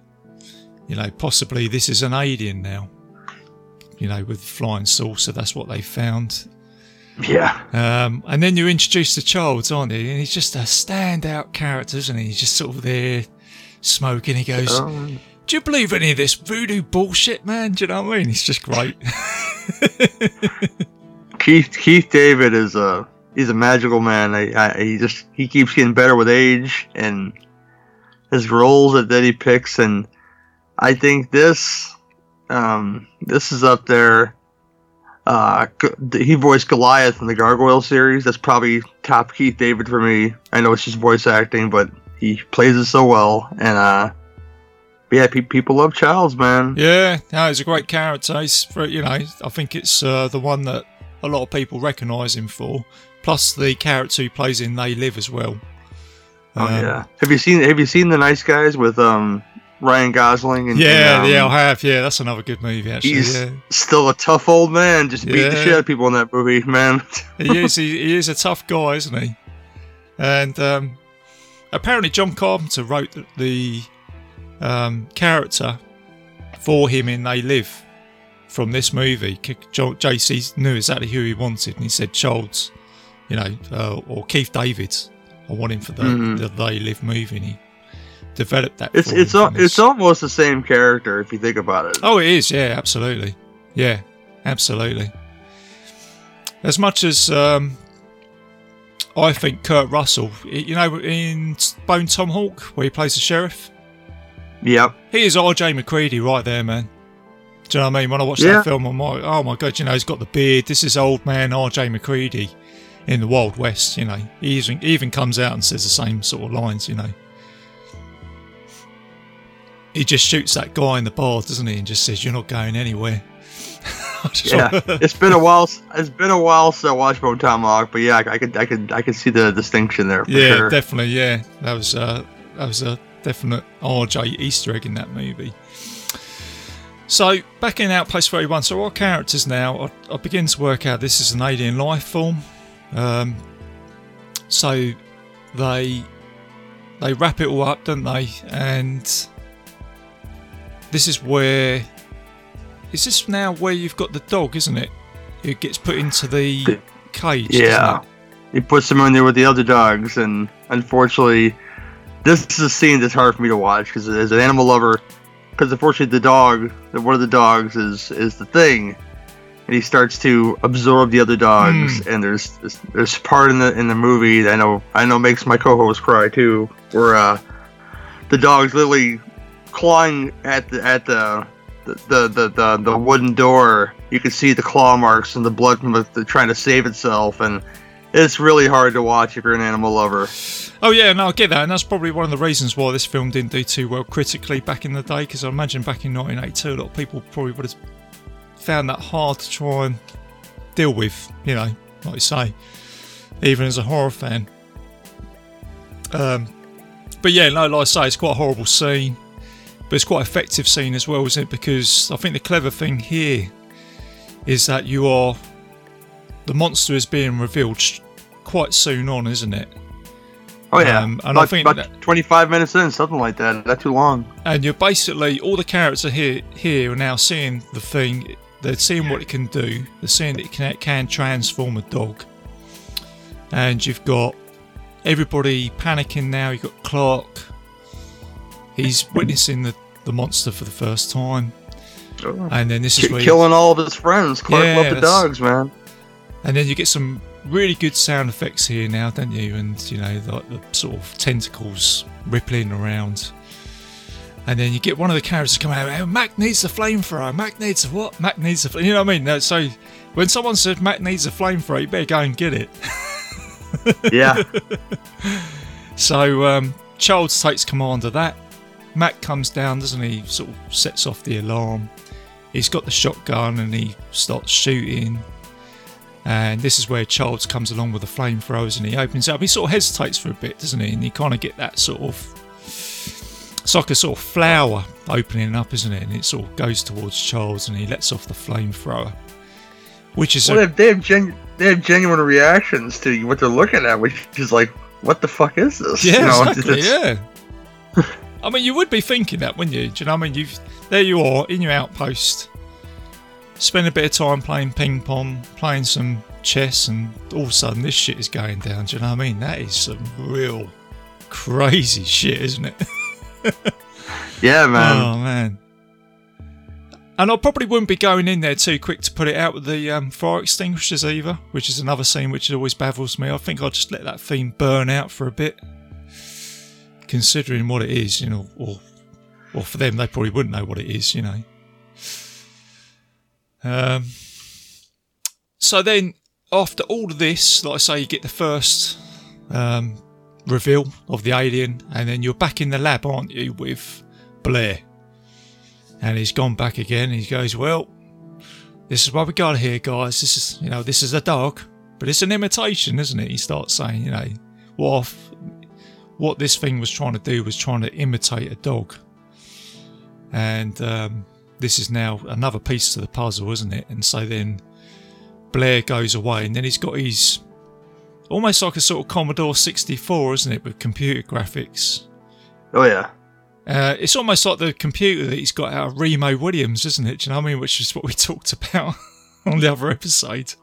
you know, possibly this is an alien now. You know, with flying saucer, that's what they found. Yeah. Um, and then you're introduced to Childs, aren't you? And he's just a standout character, isn't he? He's just sort of there smoking. He goes, Um, Do you believe any of this voodoo bullshit, man? Do you know what I mean? He's just great. <laughs> Keith Keith David is a he's a magical man. I, I, he just he keeps getting better with age and his roles that, that he picks, and I think this um, this is up there. Uh, he voiced Goliath in the Gargoyle series. That's probably top Keith David for me. I know it's just voice acting, but he plays it so well. And uh, yeah, pe- people love Childs, man. yeah, no, he's a great character. He's, you know, I think it's uh, the one that a lot of people recognise him for. Plus the character he plays in They Live as well. Oh Um, yeah. Have you seen Have you seen the Nice Guys with um Ryan Gosling? And, Yeah, and, yeah, um, I have. Yeah, that's another good movie, actually. He's Yeah. still a tough old man, just beat the shit out of people in that movie, <laughs> man. he is. He, he is a tough guy, isn't he? And um, apparently, John Carpenter wrote the, the um, character for him in They Live from this movie. JC knew exactly who he wanted, and he said Childs, you know, uh, or Keith David. I want him for the, Mhm. the They Live movie, and he developed that. it's it's al- it's almost the same character if you think about it. Oh, it is. Yeah, absolutely. Yeah, absolutely. As much as um, I think Kurt Russell, you know, in Bone Tom Tomahawk, where he plays the sheriff, Yep. he is R.J. MacReady right there, man. Do you know what I mean? When I watched Yeah. that film, I'm like, oh my god, you know, he's got the beard. This is old man R.J. MacReady in the Wild West. You know, he even, he even comes out and says the same sort of lines. You know, he just shoots that guy in the bar, doesn't he, and just says, "You're not going anywhere." <laughs> Yeah. <laughs> it's been a while. It's been a while since I watched Bone Tomahawk, but yeah, I, I could I could I could see the distinction there yeah, sure. definitely. Yeah, that was uh, that was a definite RJ Easter egg in that movie. So back in Outpost 31, so our characters now, I, I begin to work out this is an alien life form. Um, so they they wrap it all up, don't they? And this is where is this now where you've got the dog, isn't it? It gets put into the The- cage? Yeah. it? He puts him in there with the other dogs, and unfortunately, this is a scene that's hard for me to watch because as an animal lover, because unfortunately the dog, one of the dogs is is the thing, and he starts to absorb the other dogs. And there's there's, part in the in the movie that I know I know makes my co-host cry too, where uh, the dog's literally clawing at the at the the, the, the, the, the wooden door. You can see the claw marks and the blood from it trying to save itself, and it's really hard to watch if you're an animal lover. Oh yeah, no, I get that, and that's probably one of the reasons why this film didn't do too well critically back in the day. Because I imagine back in 1982, a lot of people probably would have found that hard to try and deal with. You know, like you say, even as a horror fan. Um, but yeah, no, like I say, it's quite a horrible scene, but it's quite effective scene as well, isn't it? Because I think the clever thing here is that you are the monster is being revealed quite soon on, isn't it? Oh yeah, Um, and I think about that- 25 minutes in, something like that. Not too long. and you're basically all the characters are here here are now seeing the thing they're seeing what it can do they're seeing that it can, it can transform a dog and you've got everybody panicking now you've got clark he's witnessing the, the monster for the first time oh. and then this is Ki- where you- killing all of his friends. Clark Yeah, loved the dogs, man. and then you get some really good sound effects here now, don't you? And you know, like the sort of tentacles rippling around. And then you get one of the characters come out. Oh, Mac needs a flamethrower. Mac needs a what? Mac needs a. fl-" You know what I mean? So when someone says Mac needs a flamethrower, you better go and get it. <laughs> Yeah, So um, Childs takes command of that. Mac comes down, doesn't he? Sort of sets off the alarm. He's got the shotgun and he starts shooting. And this is where Childs comes along with the flamethrowers and he opens up. He sort of hesitates for a bit, doesn't he? And you kind of get that sort of. It's like a sort of flower opening up, isn't it? And it sort of goes towards Childs and he lets off the flamethrower. Which is Well, a, they have, genu- they have genuine reactions to what they're looking at, which is like, what the fuck is this? Yeah, You know, exactly. Yeah. <laughs> I mean, you would be thinking that, wouldn't you? Do you know what I mean? You've there you are in your outpost, spend a bit of time playing ping pong, playing some chess, and all of a sudden this shit is going down. Do you know what I mean? That is some real crazy shit, isn't it? <laughs> <laughs> Yeah, man. Oh man. And I probably wouldn't be going in there too quick to put it out with the um, fire extinguishers either, which is another scene which always baffles me. I think I'll just let that thing burn out for a bit, considering what it is, you know, or or for them they probably wouldn't know what it is, you know. Um. So then, after all of this, like I say, you get the first um, reveal of the alien, and then you're back in the lab, aren't you, with Blair? And he's gone back again. He goes, "Well, this is what we got here, guys. This is, you know, this is a dog, but it's an imitation, isn't it?" He starts saying, "You know, what if- what this thing was trying to do was trying to imitate a dog." And um, this is now another piece to the puzzle, isn't it? And so then Blair goes away, and then he's got his almost like a sort of Commodore 64, isn't it, with computer graphics. Oh yeah. Uh, it's almost like the computer that he's got out of Remo Williams, isn't it? Do you know what I mean? Which is what we <laughs> talked about <laughs> on the other episode,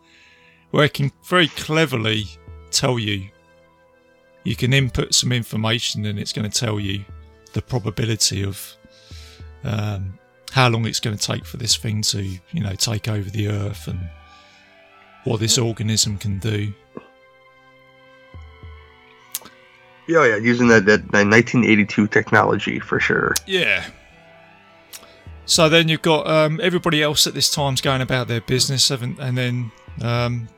where it can very cleverly tell you. You can input some information, and it's going to tell you the probability of um, how long it's going to take for this thing to, you know, take over the Earth and what this organism can do. Yeah, yeah. Using that, that, that 1982 technology for sure. Yeah. So then you've got um, everybody else at this time's going about their business? And then, um,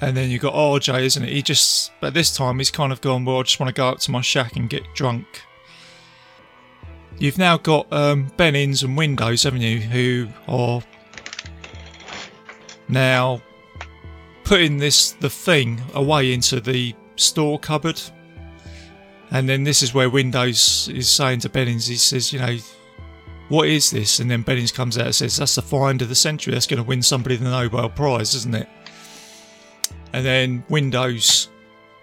and then you've got RJ, isn't it? He just, but this time he's kind of gone. Well, I just want to go up to my shack and get drunk. You've now got um, Bennings and Windows, haven't you? Who are now putting this the thing away into the store cupboard. And then this is where Windows is saying to Bennings, he says, you know, what is this? And then Bennings comes out and says, that's the find of the century. That's going to win somebody the Nobel Prize, isn't it? And then Windows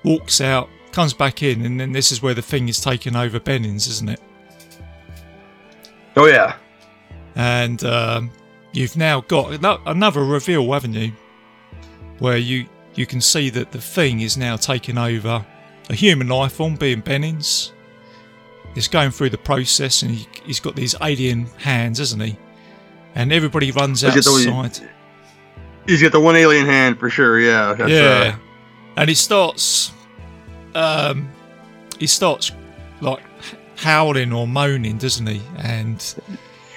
walks out, comes back in, and then this is where the thing is taking over Bennings, isn't it? Oh yeah. and um, you've now got another reveal, haven't you? Where you you can see that the thing is now taking over a human life form, being Bennings. It's going through the process, and he, he's got these alien hands, isn't he? And everybody runs Look at the- He's got the one alien hand for sure. Yeah. Yeah, Uh, and he starts, um, he starts like howling or moaning, doesn't he? And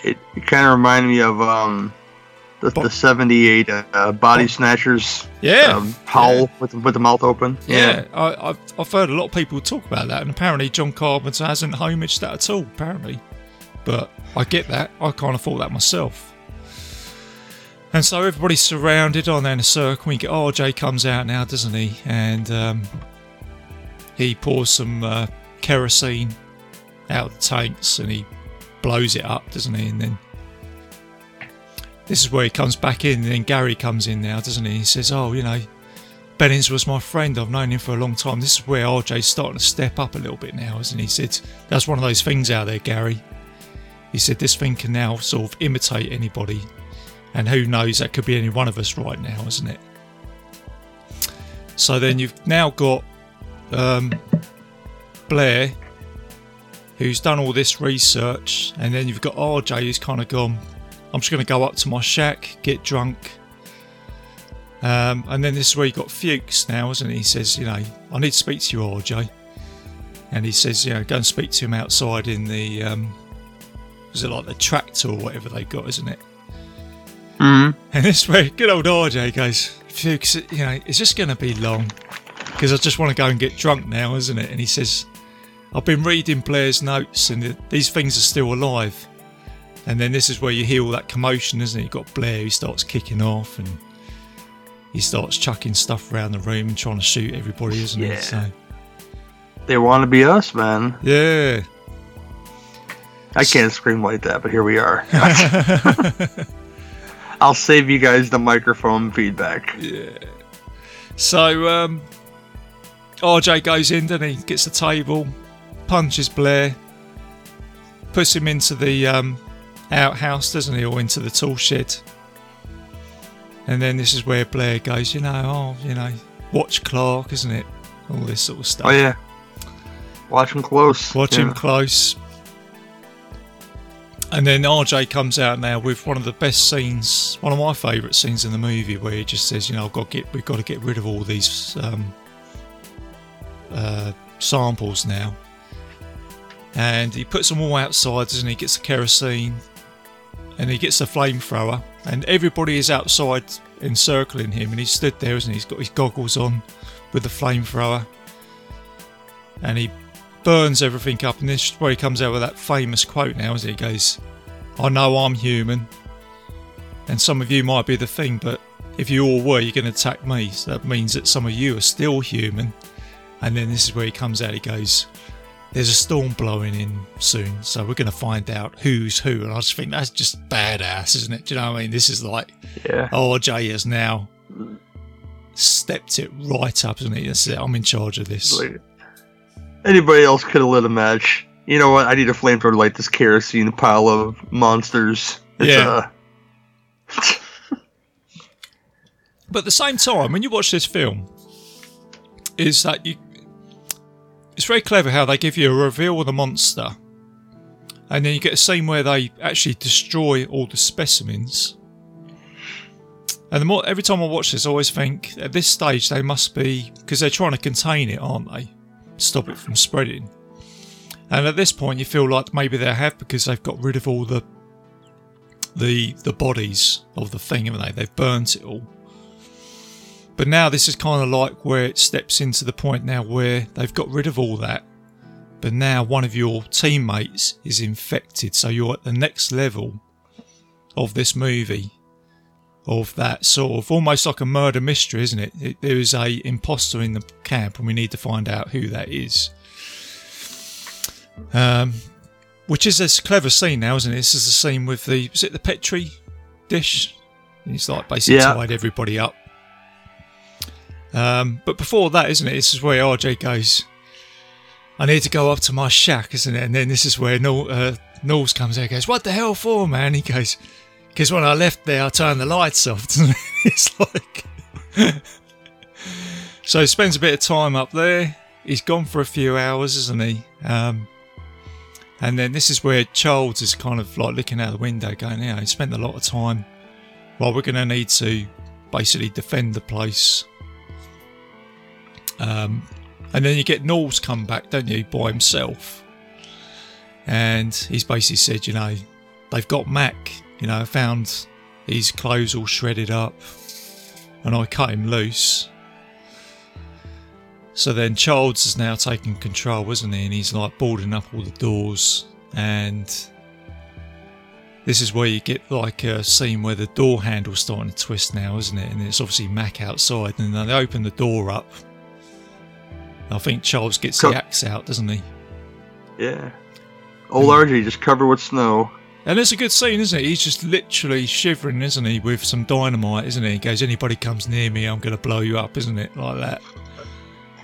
it, it kind of reminded me of um, the, the 78 uh, body snatchers. yeah, Um, howl with with the mouth open. Yeah, I, I've, I've heard a lot of people talk about that, and apparently John Carpenter hasn't homaged that at all, apparently. But I get that. I kind of thought that myself. And so everybody's surrounded on there in a circle. We get RJ comes out now, doesn't he? And um, he pours some uh, kerosene out of the tanks and he blows it up, doesn't he? And then this is where he comes back in. And then Gary comes in now, doesn't he? He says, "Oh, you know, Bennings was my friend. I've known him for a long time. This is where RJ's starting to step up a little bit now, isn't he? He said, That's one of those things out there, Gary. He said, This thing can now sort of imitate anybody. And who knows, that could be any one of us right now, isn't it? So then you've now got um, Blair, who's done all this research, and then you've got RJ, who's kind of gone, I'm just going to go up to my shack, get drunk, um, and then this is where you got Fuchs now, isn't he? He says, you know, I need to speak to you, RJ. And he says, you know, go and speak to him outside in the, um, was it like the tractor or whatever they got, isn't it? hmm And this way, good old RJ goes, Fuchs, you know, it's just going to be long because I just want to go and get drunk now, isn't it? And he says, I've been reading Blair's notes and th- these things are still alive. And then this is where you hear all that commotion, isn't it? You've got Blair who starts kicking off and he starts chucking stuff around the room and trying to shoot everybody, isn't? Yeah. So, They want to be us, man. yeah. I can't scream like that, but here we are. <laughs> <laughs> I'll save you guys the microphone feedback. Yeah. So um, RJ goes in, then he gets the table, punches Blair, puts him into the um, outhouse, doesn't he, or into the tool shed. And then this is where Blair goes, you know, oh, you know, watch Clark, isn't it? All this sort of stuff. Oh yeah. Watch him close. Watch Yeah. him close. And then RJ comes out now with one of the best scenes, one of my favourite scenes in the movie, where he just says, "You know, I've got to get, we've got to get rid of all these um, uh, samples now." And he puts them all outside, doesn't he? Gets the kerosene, and he gets the flamethrower, and everybody is outside encircling him, and he's stood there, isn't he? He's got his goggles on with the flamethrower, and he burns everything up, and this is where he comes out with that famous quote now, as he goes, "I know I'm human, and some of you might be the thing, but if you all were, you're going to attack me. So that means that some of you are still human." And then this is where he comes out. He goes, "There's a storm blowing in soon, so we're going to find out who's who." And I just think that's just badass, isn't it? Do you know what I mean? This is like Yeah. RJ has now stepped it right up, isn't he? That's it. I'm in charge of this. Anybody else could have lit a match. You know what? I need a flamethrower to light this kerosene pile of monsters. It's, Yeah. Uh, But at the same time, when you watch this film, is that you it's very clever how they give you a reveal of the monster, and then you get a scene where they actually destroy all the specimens. And the more every time I watch this, I always think at this stage they must be because they're trying to contain it, aren't they? Stop it from spreading. And at this point, you feel like maybe they have because they've got rid of all the the the bodies of the thing, haven't they? They've burnt it all. But now this is kind of like where it steps into the point now where they've got rid of all that. But now one of your teammates is infected, so you're at the next level of this movie. Of that sort of almost like a murder mystery, isn't it? it there is a imposter in the camp, and we need to find out who that is. Um, which is a clever scene now, isn't it? This is the scene with the is it the petri dish? He's like basically Yeah. tied everybody up. Um, but before that, isn't it? This is where RJ goes. I need to go up to my shack, isn't it? And then this is where Nor- uh, comes out. Goes, what the hell for, man? He goes, because when I left there, I turned the lights off. <laughs> it's like. <laughs> so he spends a bit of time up there. He's gone for a few hours, isn't he? Um, and then this is where Childs is kind of like looking out the window, going, "Yeah, he spent a lot of time. Well, we're going to need to basically defend the place." Um, and then you get Nauls come back, don't you, by himself? And he's basically said, you know, they've got Mac. You know, found his clothes all shredded up, and I cut him loose. So then Childs is now taking control, isn't he? And he's like boarding up all the doors. And this is where you get like a scene where the door handle's starting to twist now, isn't it? And it's obviously Mac outside. And they open the door up. I think Childs gets Co- the axe out, doesn't he? yeah. Old RJ just covered with snow. And it's a good scene, isn't it? He's just literally shivering, isn't he, with some dynamite, isn't he? He goes, anybody comes near me, I'm going to blow you up, isn't it? Like that.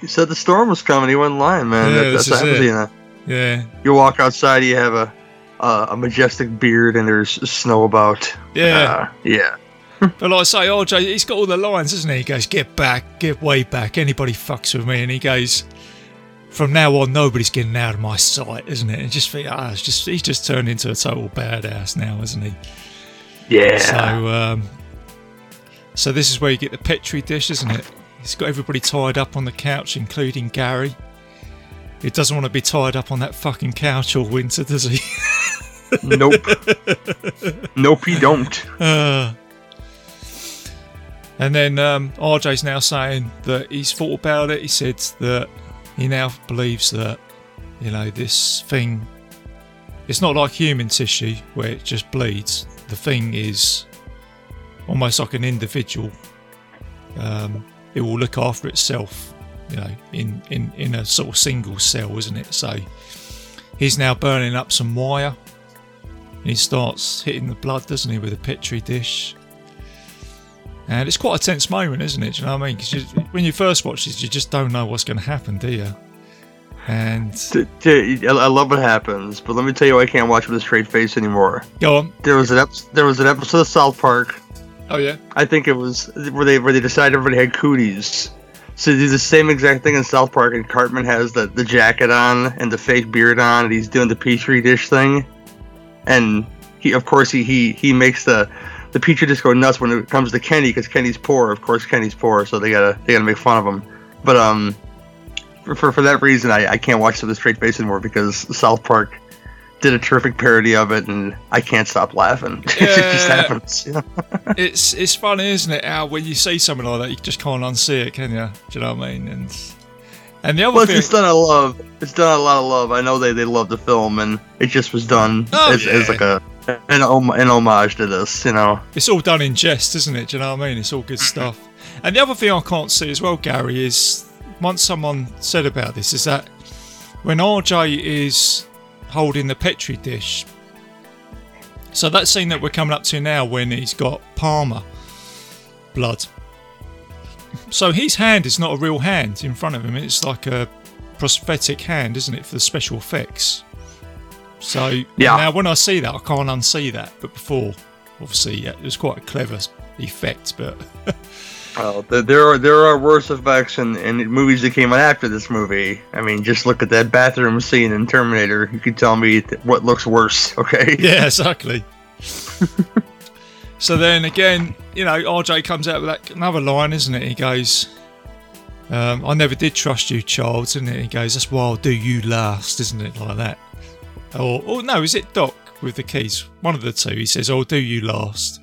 He said the storm was coming. He wasn't lying, man. Yeah, That- that's what is happens, it. you know. Yeah. You walk outside, you have a uh, a majestic beard, and there's snow about. Yeah. Uh, yeah. <laughs> But like I say, RJ, he's got all the lines, isn't he? He goes, get back, get way back, anybody fucks with me. And he goes, from now on, nobody's getting out of my sight, isn't it? And just think, ah, it's just, he's just turned into a total badass now, isn't he? Yeah. So, um, so this is where you get the petri dish, isn't it? He's got everybody tied up on the couch, including Gary. He doesn't want to be tied up on that fucking couch all winter, does he? <laughs> nope. nope, he don't. Uh, and then um, RJ's now saying that he's thought about it. He said that he now believes that, you know, this thing, it's not like human tissue where it just bleeds. The thing is almost like an individual um, it will look after itself. You know, in, in, in a sort of single cell, isn't it? So he's now burning up some wire. He starts hitting the blood, doesn't he, with a petri dish. And it's quite a tense moment, isn't it? Do you know what I mean? Because when you first watch this, you just don't know what's going to happen, do you? And I love what happens, but let me tell you, I can't watch with a straight face anymore. go on. There was an ep- there was an episode of South Park. Oh yeah. I think it was where they where they decided everybody had cooties. So they do the same exact thing in South Park, and Cartman has the, the jacket on and the fake beard on, and he's doing the petri dish thing. And he, of course, he he, he makes the the petri dish go nuts when it comes to Kenny, because Kenny's poor. Of course, Kenny's poor, so they gotta they gotta make fun of him. But um, for for, for that reason, I, I can't watch a straight face anymore because South Park did a terrific parody of it, and I can't stop laughing. <laughs> it just happens. You <laughs> know? it's it's funny, isn't it? How when you see something like that, you just can't unsee it, can you? Do you know what I mean? And and the other Well, thing, it's done a love. It's done a lot of love. I know they, they love the film, and it just was done Oh, as, as yeah. like a an, hom- an homage to this. You know, it's all done in jest, isn't it? Do you know what I mean? It's all good mm-hmm. stuff. And the other thing I can't see as well, Gary, is once someone said about this, is that when RJ is holding the petri dish. So that scene that we're coming up to now, when he's got Palmer blood. So his hand is not a real hand in front of him. It's like a prosthetic hand, isn't it, for the special effects? So Yeah. now when I see that, I can't unsee that. But before, obviously, yeah, it was quite a clever effect. But <laughs> well, there are there are worse effects in, in movies that came out after this movie. I mean, just look at that bathroom scene in Terminator. You can tell me th- what looks worse. <laughs> Okay. yeah, exactly. so then again, you know, RJ comes out with that another line, isn't it? He goes, um, "I never did trust you, child," isn't it? He goes, "That's why I'll do you last," isn't it? Like that. Or, or no, is it Doc with the keys? One of the two. He says, "I'll do you last."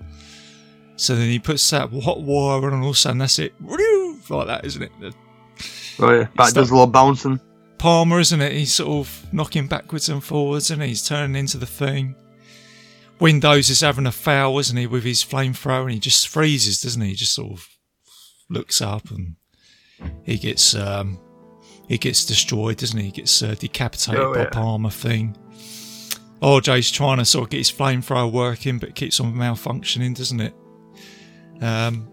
So then he puts that hot wire on, and all of a sudden that's it, like that, isn't it? The Oh, yeah. But does a little bouncing. Palmer, isn't it? He's sort of knocking backwards and forwards, and he's turning into the thing. Windows is having a foul, isn't he, with his flamethrower, and he just freezes, doesn't he? He just sort of looks up and he gets um, he gets destroyed, doesn't he? He gets uh, decapitated Oh, by yeah. Palmer thing. RJ's trying to sort of get his flamethrower working, but it keeps on malfunctioning, doesn't it? Um,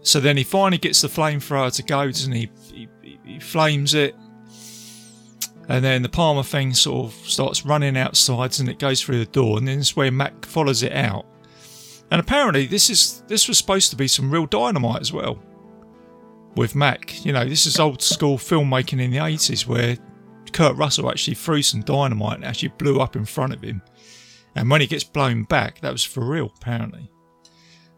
so then he finally gets the flamethrower to go, doesn't he? He, he, he flames it, and then the Palmer thing sort of starts running outside, and it goes through the door, and then it's where Mac follows it out. And apparently, this is this was supposed to be some real dynamite as well. With Mac, you know, this is old school filmmaking in the eighties where Kurt Russell actually threw some dynamite and actually blew up in front of him. And when he gets blown back, that was for real, apparently.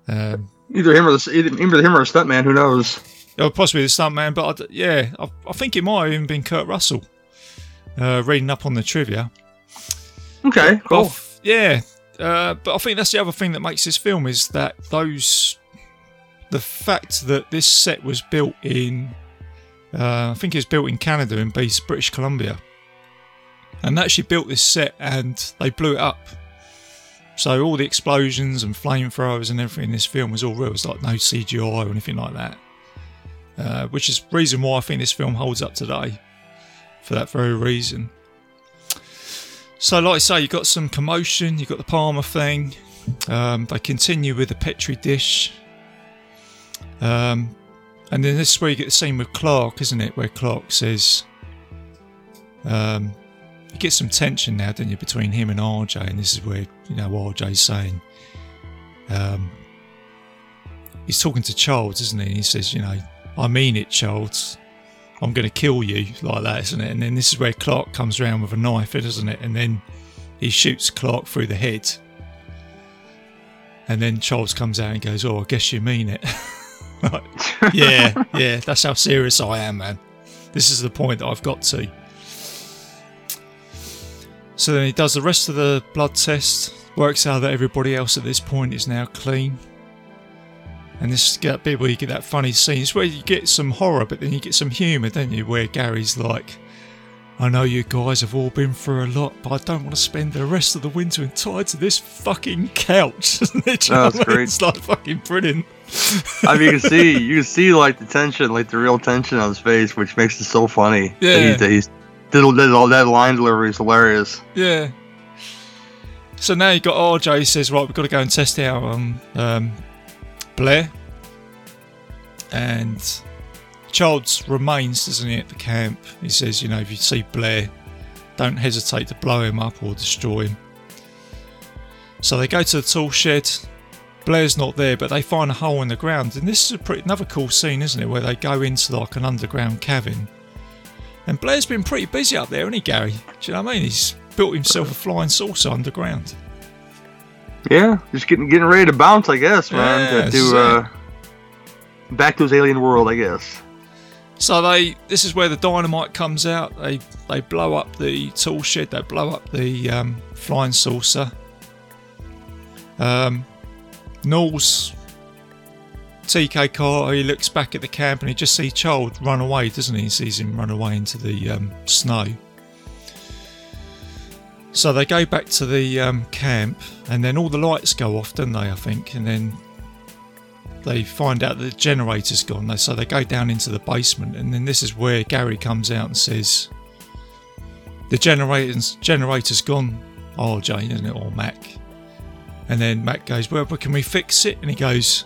Um, Either him or the either him or a stuntman. Who knows? or possibly the stuntman, but I yeah, I, I think it might have even been Kurt Russell. Uh, reading up on the trivia, Okay, But cool. yeah, uh, but I think that's the other thing that makes this film is that those, the fact that this set was built in, uh, I think it was built in Canada in Base British Columbia, and they actually built this set and they blew it up. So all the explosions and flamethrowers and everything in this film was all real. It's like no CGI or anything like that, uh, which is reason why I think this film holds up today. For that very reason. So, like I say, you've got some commotion. you've got the Palmer thing. Um, they continue with the Petri dish, um, and then this is where you get the same with Clark, isn't it? Where Clark says, um, "You get some tension now, don't you, between him and RJ?" And this is where you know RJ's saying, um, he's talking to Childs, isn't he? And he says, "You know, I mean it, Childs." I'm going to kill you like that, isn't it? And then this is where Clark comes around with a knife, isn't it? And then he shoots Clark through the head. And then Childs comes out and goes, "Oh, I guess you mean it." <laughs> Like, <laughs> yeah, yeah, that's how serious I am, man. This is the point that I've got to. So then he does the rest of the blood test, works out that everybody else at this point is now clean. And this is that bit where you get that funny scene. It's where you get some horror, but then you get some humour, don't you? Where Gary's like, I know you guys have all been through a lot, but I don't want to spend the rest of the winter tied to this fucking couch. Isn't it? Do you Oh, that's what I mean? great. It's like fucking brilliant. I mean, you can see, you can see like the tension, like the real tension on his face, which makes it so funny. Yeah. That he, that he's did, did all that line delivery is hilarious. Yeah. So now you got RJ says, right, we've got to go and test out on um, Blair. And Childs remains, doesn't he, at the camp. He says, you know, if you see Blair, don't hesitate to blow him up or destroy him. So they go to the tool shed. Blair's not there, but they find a hole in the ground. And this is a pretty, another cool scene, isn't it? Where they go into like an underground cavern. And Blair's been pretty busy up there, hasn't he, Gary? Do you know what I mean? He's built himself a flying saucer underground. Yeah, just getting getting ready to bounce, I guess, man. Yeah, to uh, back to his alien world, I guess. So they, this is where the dynamite comes out. They they blow up the tool shed. They blow up the um, flying saucer. Um, Nauls, TK Carter, he looks back at the camp and he just sees Child run away, doesn't he? He sees him run away into the um, snow. So they go back to the um, camp and then all the lights go off, don't they? I think, and then they find out that the generator's gone. So they go down into the basement, and then this is where Gary comes out and says, "The generator's generator's gone." Oh, Jane, isn't it, or Mac? And then Mac goes, "Well, but can we fix it?" And he goes,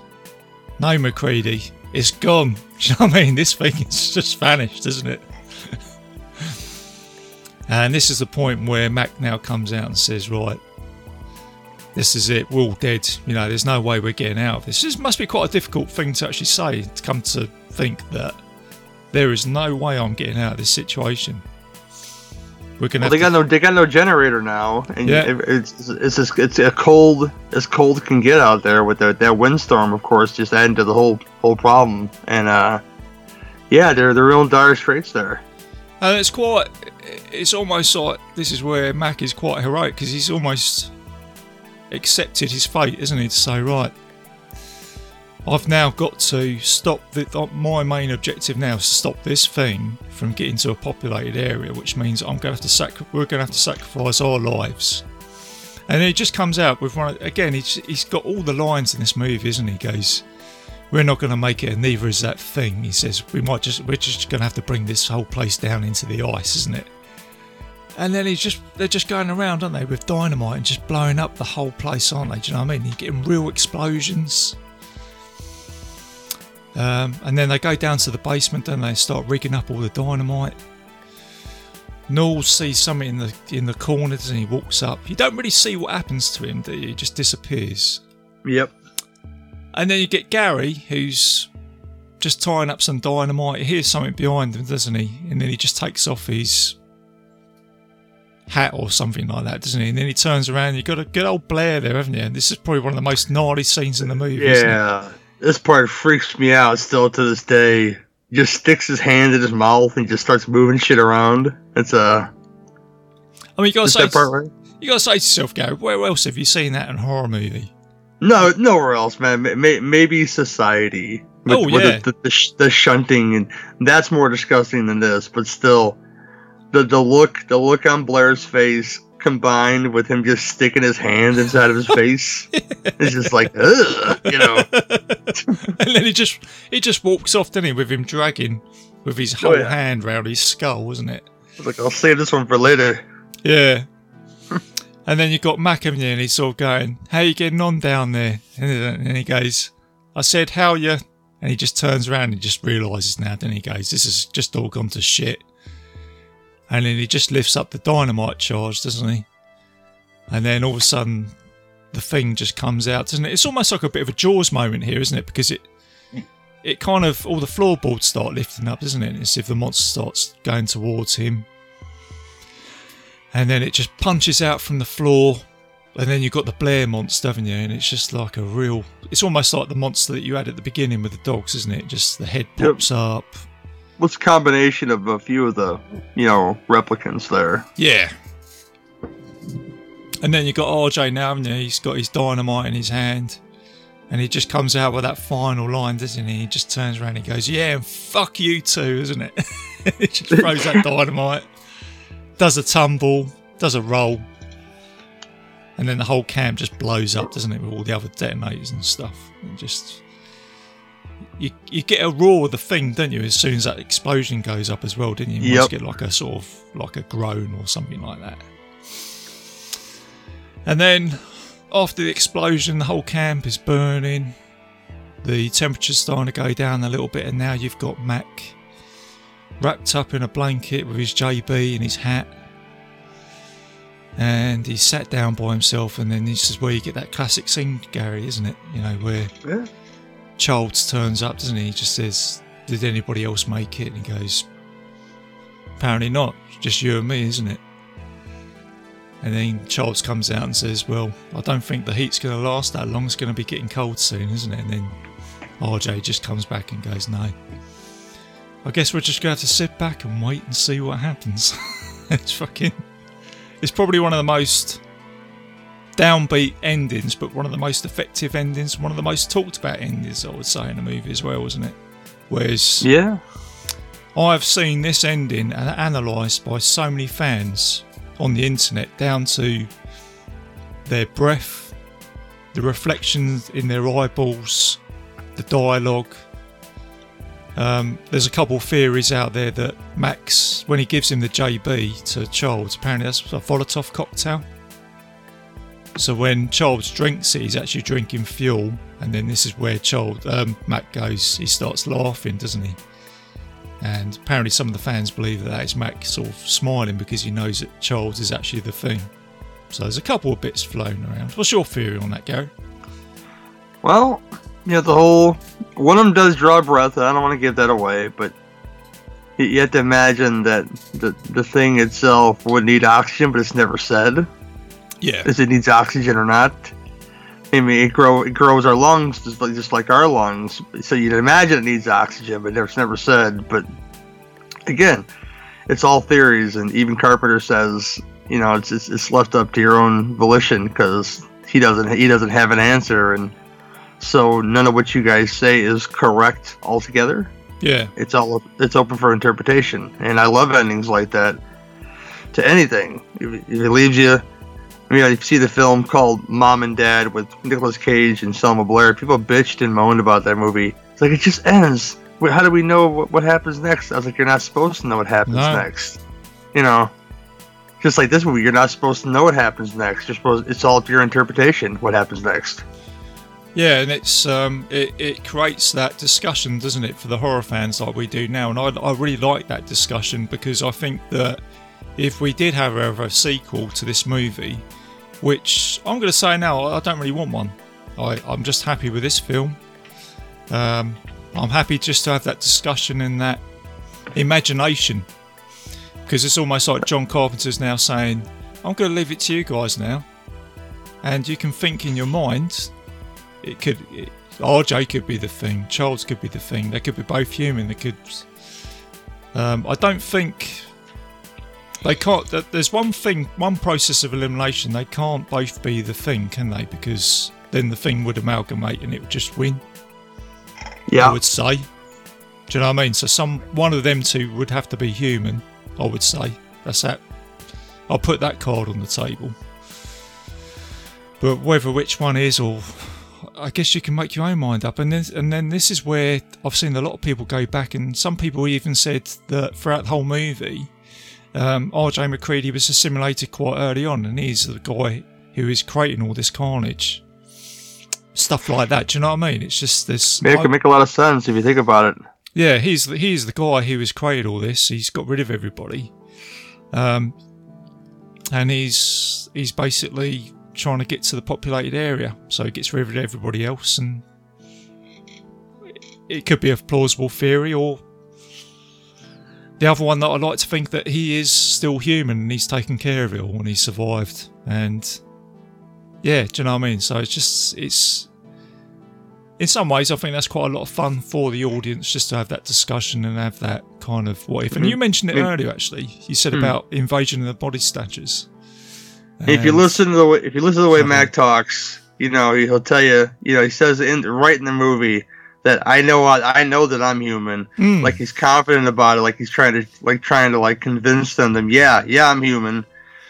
"No, MacReady, it's gone." <laughs> Do you know what I mean? This thing is just vanished, isn't it? <laughs> and this is the point where Mac now comes out and says, "Right." this is it, we're all dead. You know, there's no way we're getting out of this. This must be quite a difficult thing to actually say, to come to think that there is no way I'm getting out of this situation. We're gonna Well, they got no they got no generator now, and Yeah. it- it's it's just, it's a cold as cold can get out there with the, that windstorm, of course, just adding to the whole whole problem. And uh, yeah, they're they're real in dire straits there. and it's quite, it's almost like this is where Mac is quite heroic because he's almost accepted his fate, isn't he? To say, right, I've now got to stop the, my main objective now is to stop this thing from getting to a populated area, which means I'm going to have to sac- we're going to have to sacrifice our lives. And it just comes out with one again. He's, he's got all the lines in this movie, isn't he? He goes, "We're not going to make it, and neither is that thing." He says, "We might just we're just going to have to bring this whole place down into the ice, isn't it?" And then he's just they're just going around, aren't they, with dynamite and just blowing up the whole place, aren't they? Do you know what I mean? You're getting real explosions. Um, and then they go down to the basement and they start rigging up all the dynamite. Nauls sees something in the in the corners and he walks up. You don't really see what happens to him, do you? He just disappears. Yep. And then you get Gary, who's just tying up some dynamite. He hears something behind him, doesn't he? And then he just takes off his hat or something like that, doesn't he? And then he turns around. You've got a good old Blair there, haven't you? And this is probably one of the most gnarly scenes in the movie. isn't it? Yeah, this part freaks me out still to this day. He just sticks his hand in his mouth and just starts moving shit around. It's uh, I mean, you got to say, part right? you got to say to yourself, Gary, where else have you seen that in a horror movie? No, nowhere else, man. May- Maybe society. With, Oh, with yeah. the, the, the, sh- the shunting, and that's more disgusting than this. But still, the the look the look on Blair's face combined with him just sticking his hand inside of his <laughs> face, it's just like, ugh, you know. <laughs> and then he just he just walks off, doesn't he, with him dragging with his Oh, whole yeah. hand round his skull, wasn't it? Like I'll save this one for later. Yeah. <laughs> and then you've got Mac, you? And he's sort of going, How you getting on down there? And he goes, I said, How you? And he just turns around and just realises now, then he goes, This has just all gone to shit. And then he just lifts up the dynamite charge, doesn't he? And then all of a sudden, the thing just comes out, doesn't it? It's almost like a bit of a Jaws moment here, isn't it? Because it it kind of all the floorboards start lifting up, doesn't it? As if the monster starts going towards him and then it just punches out from the floor and then you've got the Blair monster, haven't you? And it's just like a real. It's almost like the monster that you had at the beginning with the dogs, isn't it? Just the head Yep. pops up. What's a combination of a few of the, you know, replicants there? Yeah. And then you've got RJ now, you? He's got his dynamite in his hand. And he just comes out with that final line, doesn't he? He just turns around and he goes, Yeah, and fuck you too, isn't it? <laughs> he just throws that dynamite, does a tumble, does a roll. And then the whole camp just blows up, doesn't it, with all the other detonators and stuff. And just you you get a roar of the thing, don't you? As soon as that explosion goes up as well, didn't you? You Yep. get like a sort of like a groan or something like that. And then after the explosion, the whole camp is burning. The temperature's starting to go down a little bit, and now you've got Mac wrapped up in a blanket with his JB and his hat. And he's sat down by himself, and then this is where you get that classic scene, Gary, isn't it? You know, where Yeah. Childs turns up, doesn't he? He just says, Did anybody else make it? And he goes, Apparently not. Just you and me, isn't it? And then Childs comes out and says, Well, I don't think the heat's going to last that long. It's going to be getting cold soon, isn't it? And then RJ just comes back and goes, No. I guess we're just going to have to sit back and wait and see what happens. <laughs> it's fucking. It's probably one of the most downbeat endings, but one of the most effective endings, one of the most talked about endings, I would say, in the movie as well, wasn't it? Whereas Yeah. I've seen this ending and analysed by so many fans on the internet down to their breath, the reflections in their eyeballs, the dialogue. Um, there's a couple of theories out there that Max, when he gives him the JB to Childs, apparently that's a Molotov cocktail. So when Childs drinks it, he's actually drinking fuel, and then this is where Childs, um, Mac goes. He starts laughing, doesn't he? And apparently, some of the fans believe that is Mac sort of smiling because he knows that Childs is actually the thing. So there's a couple of bits floating around. What's your theory on that, Gary? Well, you know, the whole one of them does draw breath. I don't want to give that away, but you have to imagine that the the thing itself would need oxygen, but it's never said Yeah, if it needs oxygen or not. I mean, it grow it grows our lungs just like just like our lungs. So you'd imagine it needs oxygen, but it's never said. But again, it's all theories, and even Carpenter says, you know, it's it's, it's left up to your own volition because he doesn't he doesn't have an answer, and so none of what you guys say is correct altogether. yeah, It's all it's open for interpretation, and I love endings like that to anything. If it leaves you, I mean, I see the film called Mom and Dad with Nicolas Cage and Selma Blair. People bitched and moaned about that movie. It's like it just ends. How do we know what, what happens next? I was like, you're not supposed to know what happens No. next. You know, just like this movie, you're not supposed to know what happens next. You're supposed. It's all up to your interpretation. What happens next? yeah, and it's um, it, it creates that discussion, doesn't it, for the horror fans like we do now? And I, I really like that discussion because I think that if we did have ever a sequel to this movie, which I'm going to say now, I don't really want one. I, I'm just happy with this film. Um, I'm happy just to have that discussion and that imagination because it's almost like John Carpenter's now saying, I'm going to leave it to you guys now. And you can think in your mind, it could, it, RJ could be the thing, Childs could be the thing, they could be both human, they could. Um, I don't think they can't. There's one thing, one process of elimination. They can't both be the thing, can they? Because then the thing would amalgamate and it would just win. Yeah, I would say. Do you know what I mean? So some one of them two would have to be human. I would say that's that. I'll put that card on the table. But whether which one is, or I guess you can make your own mind up. And then and then this is where I've seen a lot of people go back, and some people even said that throughout the whole movie, um, R.J. MacReady was assimilated quite early on, and he's the guy who is creating all this carnage. Stuff like that. Do you know what I mean? It's just this. it could make a lot of sense if you think about it. Yeah, he's the, he's the guy who has created all this. He's got rid of everybody, um, and he's he's basically trying to get to the populated area. So he gets rid of everybody else, and it could be a plausible theory, or the other one that I like to think that he is still human and he's taken care of it all and he survived. And yeah, do you know what I mean? So it's just it's in some ways, I think that's quite a lot of fun for the audience just to have that discussion and have that kind of what if. And you mentioned it Mm. earlier, actually. You said Mm. about invasion of the body snatchers. If you listen to the way, if you listen to the way. Mac talks, you know he'll tell you. You know he says in right in the movie that I know I, I know that I'm human. Mm. Like he's confident about it. Like he's trying to like trying to like convince them. Them yeah yeah I'm human.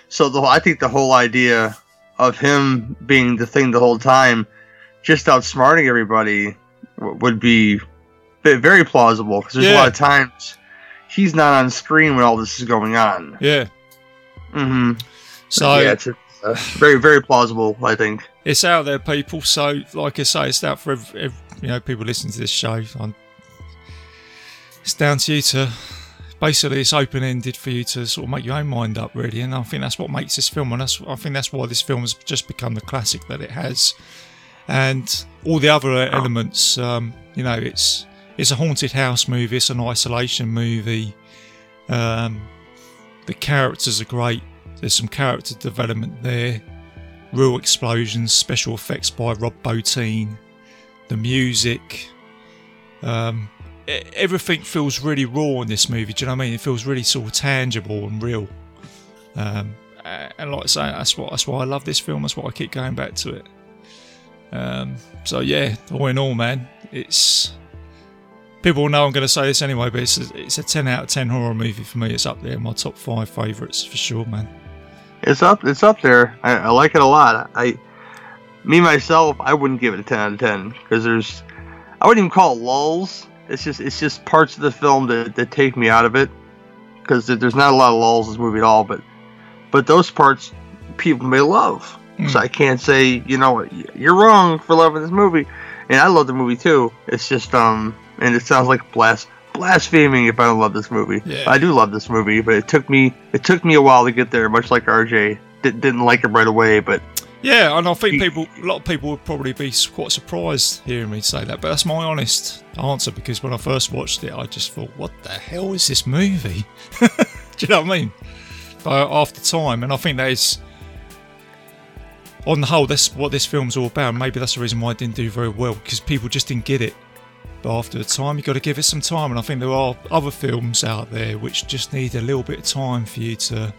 So the I think the whole idea of him being the thing the whole time, just outsmarting everybody, w- would be very plausible because there's a lot of times he's not on screen when all this is going on. Yeah. hmm So yeah, it's uh, very very plausible. I think. it's out there, people. So, like I say, it's out for ev ev you know people listening to this show. i it's down to you to basically it's open ended for you to sort of make your own mind up, really. And I think that's what makes this film, and that's I think that's why this film has just become the classic that it has. And all the other elements, um, you know, it's it's a haunted house movie, it's an isolation movie. Um, the characters are great. There's some character development there real explosions, special effects by Rob Bottin, the music, um, everything feels really raw in this movie. Do you know what I mean? It feels really sort of tangible and real. Um, and like I say, that's what that's why I love this film. That's why I keep going back to it. Um, so yeah, all in all, man, it's people know I'm going to say this anyway, but it's a, it's a 10 out of 10 horror movie for me. It's up there in my top five favourites for sure, man. It's up. It's up there. I, I like it a lot. I, me myself, I wouldn't give it a ten out of ten because there's, I wouldn't even call it lulls. It's just it's just parts of the film that, that take me out of it because there's not a lot of lulls in this movie at all. But but those parts people may love. So I can't say you know you're wrong for loving this movie, and I love the movie too. It's just um and it sounds like blas blaspheming if I don't love this movie. Yeah. I do love this movie, but it took me it took me a while to get there. Much like RJ Did, didn't like it right away, but Yeah, and I think people, a lot of people would probably be quite surprised hearing me say that, but that's my honest answer because when I first watched it, I just thought, what the hell is this movie? <laughs> Do you know what I mean? But after time, and I think that is, on the whole, that's what this film's all about. Maybe that's the reason why it didn't do very well because people just didn't get it. But after the time, you've got to give it some time, and I think there are other films out there which just need a little bit of time for you to,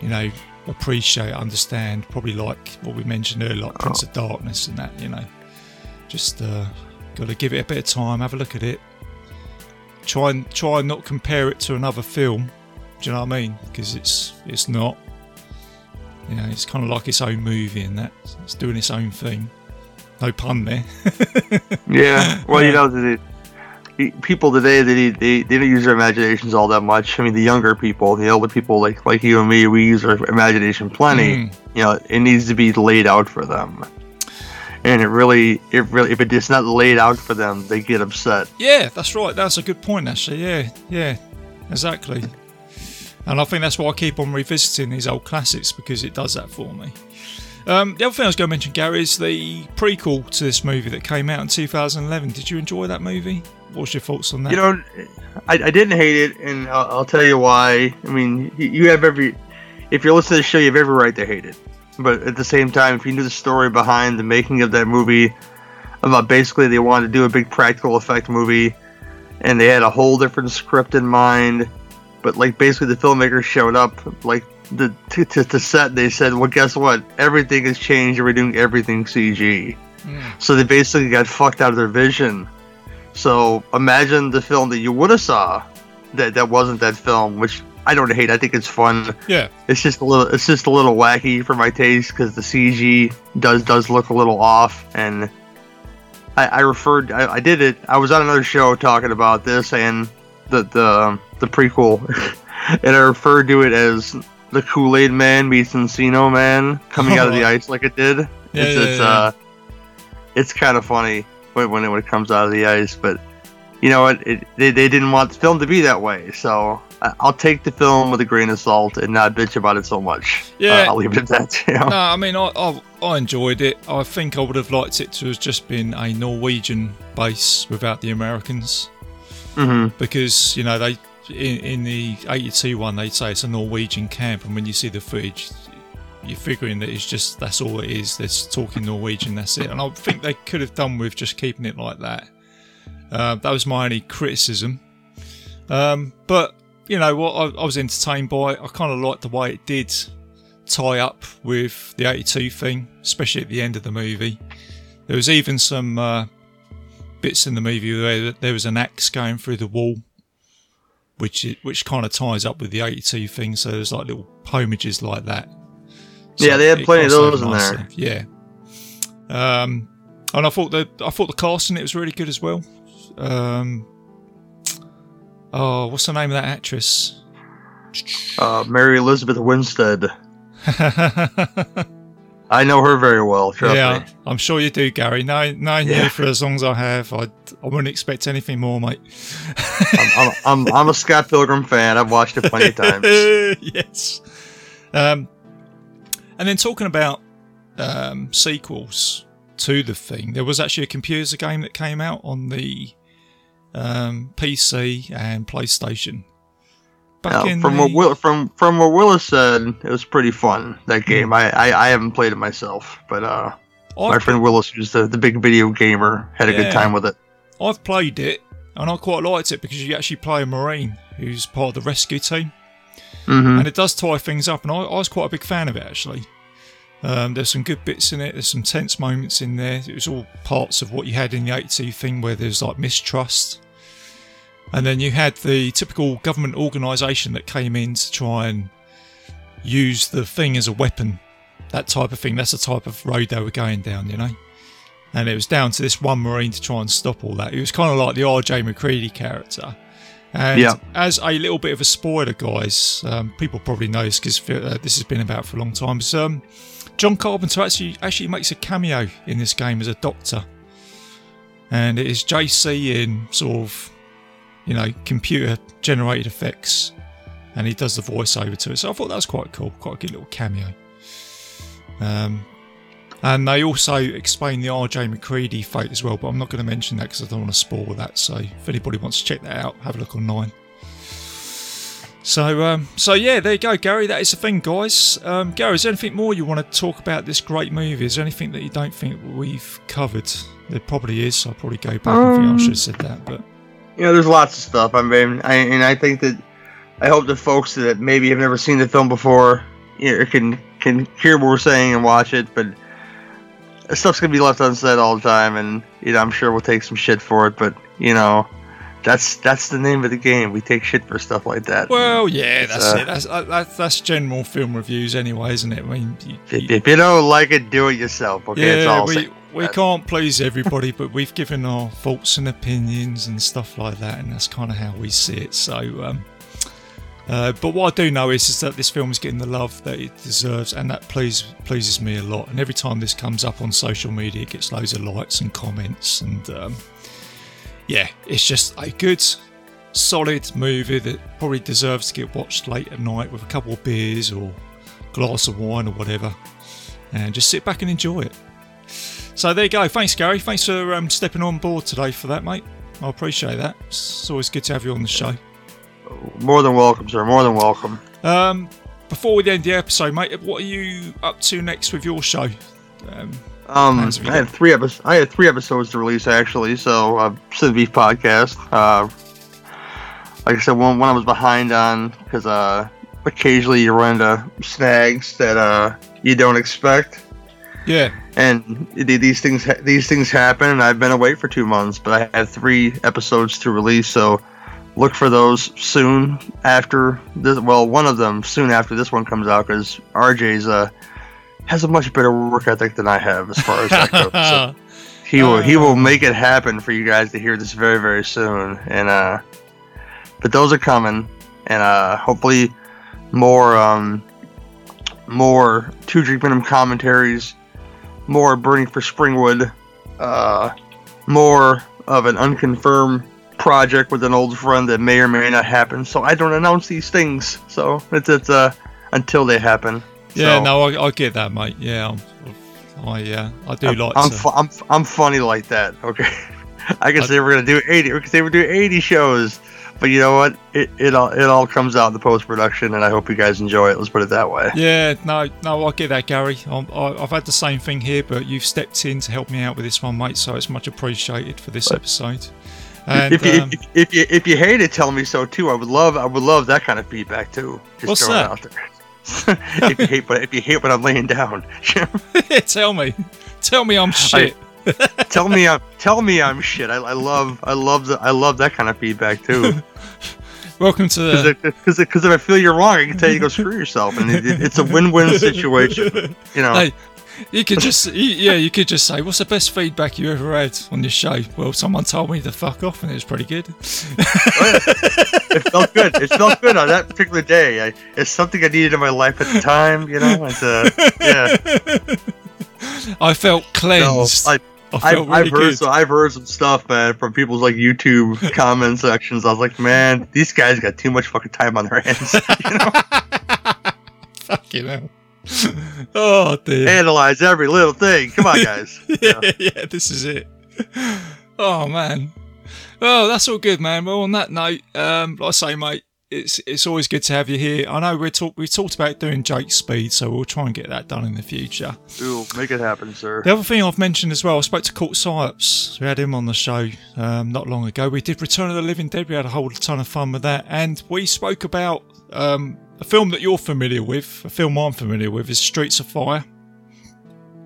you know, appreciate, understand. Probably like what we mentioned earlier, like Prince of Darkness and that. You know, just uh, got to give it a bit of time, have a look at it. Try and try and not compare it to another film. Do you know what I mean? Because it's it's not. You know, it's kind of like its own movie and that. It's doing its own thing. No pun there. <laughs> Yeah, well, you know, the people today they, they they don't use their imaginations all that much. I mean, the younger people, the older people like like you and me, we use our imagination plenty. Mm. You know, it needs to be laid out for them, and it really, it really, if it's not laid out for them, they get upset. Yeah, that's right. That's a good point, actually. Yeah, yeah, exactly. And I think that's why I keep on revisiting these old classics because it does that for me. Um, the other thing I was going to mention, Gary, is the prequel to this movie that came out in 2011. Did you enjoy that movie? What's your thoughts on that? You know, I, I didn't hate it, and I'll, I'll tell you why. I mean, you, have every, if you're listening to the show, you have every right to hate it. But at the same time, if you knew the story behind the making of that movie, about basically they wanted to do a big practical effect movie, and they had a whole different script in mind. But like basically, the filmmakers showed up like the to, to, to set. They said, "Well, guess what? Everything has changed. and We're doing everything CG." Hmm. So they basically got fucked out of their vision. So imagine the film that you would have saw that that wasn't that film, which I don't hate. I think it's fun. yeah, It's just a little it's just a little wacky for my taste because the CG does does look a little off and. I, I referred. I, I did it. I was on another show talking about this and the the um, the prequel, <laughs> and I referred to it as the Kool Aid Man meets Encino Man coming out of the <laughs> ice like it did. Yeah, it's yeah, it's yeah. uh, it's kind of funny when when it, when it comes out of the ice, but you know what? It, they they didn't want the film to be that way, so I'll take the film with a grain of salt and not bitch about it so much. Yeah. Uh, I'll leave it at that. You know? no, I mean, I, I I enjoyed it. I think I would have liked it to have just been a Norwegian base without the Americans. hmm because you know they in, in the 82 one they'd say it's a Norwegian camp and when you see the footage you're figuring that it's just that's all it is they're talking Norwegian that's it. And I think they could have done with just keeping it like that. Uh, that was my only criticism. Um, but you know what I, I was entertained by it. I kind of liked the way it did tie up with the 82 thing especially at the end of the movie. There was even some uh, bits in the movie where there was an axe going through the wall, which it, which kind of ties up with the 82 thing. So there's like little homages like that. Yeah, they had plenty of those in there. nicely. Yeah. Um, and I thought the I thought the casting it was really good as well. um, oh, what's the name of that actress? Uh, Mary Elizabeth Winstead. <laughs> I know her very well. Yeah, me. I'm sure you do, Gary. Knowing, knowing Yeah. you for as long as I have, I, I wouldn't expect anything more, mate. I'm, I'm, I'm, I'm a Scott Pilgrim fan. I've watched it plenty of times. <laughs> yes. Um, and then talking about um, sequels to the thing, there was actually a computer game that came out on the um, PC and PlayStation. From the, what Will, from from what Willis said, it was pretty fun that game. I, I, I haven't played it myself, but uh, my I've, friend Willis, who's the, the big video gamer, had a Yeah. good time with it. I've played it and I quite liked it because you actually play a Marine who's part of the rescue team. hmm and it does tie things up. And I, I was quite a big fan of it actually. Um, there's some good bits in it. There's some tense moments in there. It was all parts of what you had in the 82 thing, where there's like mistrust, and then you had the typical government organisation that came in to try and use the thing as a weapon. That type of thing. That's the type of road they were going down, you know. And it was down to this one marine to try and stop all that. It was kind of like the R.J. MacReady character. And Yeah. as a little bit of a spoiler, guys, um, people probably know this because uh, this has been about for a long time. But, um, John Carpenter actually actually makes a cameo in this game as a doctor, and it is JC in sort of you know computer generated effects, and he does the voiceover to it. So I thought that was quite cool, quite a good little cameo. Um, and they also explain the R.J. MacReady fate as well, but I'm not going to mention that because I don't want to spoil that. So if anybody wants to check that out, have a look online. So, um, so yeah, there you go, Gary. That is the thing, guys. Um, Gary, is there anything more you want to talk about this great movie? Is there anything that you don't think we've covered? There probably is. I'll probably go back and think I should have said that, but You know, there's lots of stuff. I mean, I, and I think that I hope that folks that maybe have never seen the film before, you know, can can hear what we're saying and watch it. But stuff's gonna be left unsaid all the time, and you know, I'm sure we'll take some shit for it. But you know, that's that's the name of the game. We take shit for stuff like that. well, yeah, that's uh, it. That's, that's that's general film reviews, anyway, isn't it? I mean, you, if, you- if you don't like it, do it yourself. Okay, yeah, I'll we, say. we can't please everybody, but we've given our thoughts and opinions and stuff like that, and that's kind of how we see it. So, um, uh, but what I do know is, is that this film is getting the love that it deserves, and that please pleases me a lot. And every time this comes up on social media, it gets loads of likes and comments, and um, yeah, it's just a good, solid movie that probably deserves to get watched late at night with a couple of beers or glass of wine or whatever, and just sit back and enjoy it. So there you go. Thanks, Gary. Thanks for um, stepping on board today for that, mate. I appreciate that. It's always good to have you on the show. More than welcome, sir. More than welcome. Um, before we end the episode, mate, what are you up to next with your show? Um, Um, Plans have you I had three episodes. I had three episodes to release actually. So, uh, Sid Beef podcast. Uh, like I said, one, one I was behind on because uh, occasionally you run into snags that uh, you don't expect, yeah, and th- these things these things happen. And I've been away for two months, but I had three episodes to release. So, look for those soon after this. Well, one of them soon after this one comes out because RJ's uh has a much better work ethic than I have as far as that goes. So <laughs> he will he will make it happen for you guys to hear this very very soon. And uh, but those are coming, and uh, hopefully more um more two drink minimum commentaries, more burning for Springwood, uh, more of an unconfirmed project with an old friend that may or may not happen. So I don't announce these things. So it's it's uh until they happen. yeah. So- No, I, I get that, mate. Yeah, I'm, I uh, I do I'm, like I'm, fu- I'm, I'm funny like that. Okay, <laughs> I can I- say we're gonna do 80. We can say we're doing 80 shows, but you know what? It it all it all comes out in the post production, and I hope you guys enjoy it. Let's put it that way. Yeah, no, no, I get that, Gary. I'm, I, I've had the same thing here, but you've stepped in to help me out with this one, mate. So it's much appreciated for this episode. And if, you, um, if, if you if you hate it, tell me so too. I would love I would love that kind of feedback too. Just What's throwing it that? out there. <laughs> if you hate but if you hate what I'm laying down, <laughs> <laughs> tell me, tell me I'm shit. <laughs> tell me I'm tell me I'm shit. I, I love I love the I love that kind of feedback too. <laughs> Welcome to the. Because because if I feel you're wrong, I can tell you to go screw yourself, and it, it- it's a win-win situation. You know, Hey, You could just, you- yeah, you could just say, "What's the best feedback you ever had on your show?" Well, someone told me to fuck off, and it was pretty good. <laughs> it felt good. It felt good on that particular day. I, it's something I needed in my life at the time, you know. And, uh, yeah, I felt no, cleansed. I, I <laughs> I've, I've heard so I've heard some stuff, man, from people's like YouTube <laughs> comment sections. I was like, man, these guys got too much fucking time on their hands. <laughs> you know, Fucking hell. oh dear. analyze every little thing. Come on, guys. yeah, yeah, this is it. Oh man. Well, that's all good, man. Well, on that note, um, like I say, mate, it's it's always good to have you here. I know we're talk we talked about doing Jake Speed, so we'll try and get that done in the future. Ooh, make it happen, sir. The other thing I've mentioned as well, I spoke to Court Psyops. We had him on the show um, not long ago. We did Return of the Living Dead. We had a whole ton of fun with that, and we spoke about um, a film that you're familiar with. A film I'm familiar with is Streets of Fire.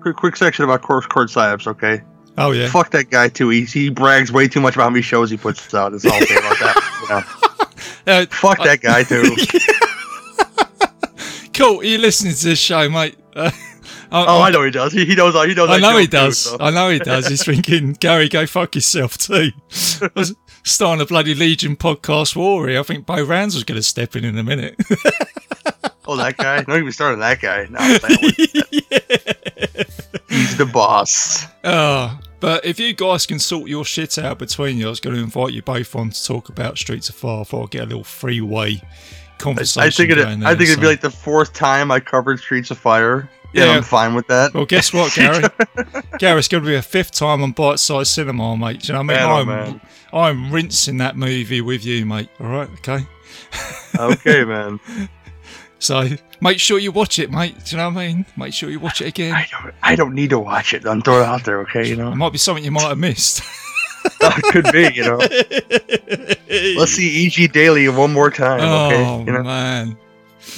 Quick, quick section about course court psyops, okay? Oh yeah. Fuck that guy too. He, he brags way too much about how many shows he puts out. That's all <laughs> about that. Know? Uh, Fuck that guy too. <laughs> Cool. Are you listening to this show, mate? Uh, Oh, I know he does. He, he knows. He knows. I know he joke, too, does. so. I know he does. He's thinking, <laughs> Gary, go fuck yourself too. I was starting a bloody Legion podcast war here. I think Bo Rands was going to step in in a minute. Oh, that guy. Don't even start on that guy. No, <laughs> he's the boss. oh, but if you guys can sort your shit out between you, I was going to invite you both on to talk about Streets of Fire before I get a little freeway conversation I think it. there, I think it'd be like the fourth time I covered Streets of Fire. Yeah, Yeah. I'm fine with that. Well, guess what, <laughs> Gary? Gary, it's going to be a fifth time on Bite Size Cinema, mate. Do you know what I mean? Man, oh, I'm, man. I'm rinsing that movie with you, mate. All right, okay. okay, man. <laughs> So make sure you watch it, mate. Do you know what I mean? Make sure you watch it again. I don't. I don't need to watch it. I'm throwing it out there. Okay, you know. It might be something you might have missed. <laughs> that Could be. You know. <laughs> Let's see EG Daily one more time. Okay. Oh you know. man.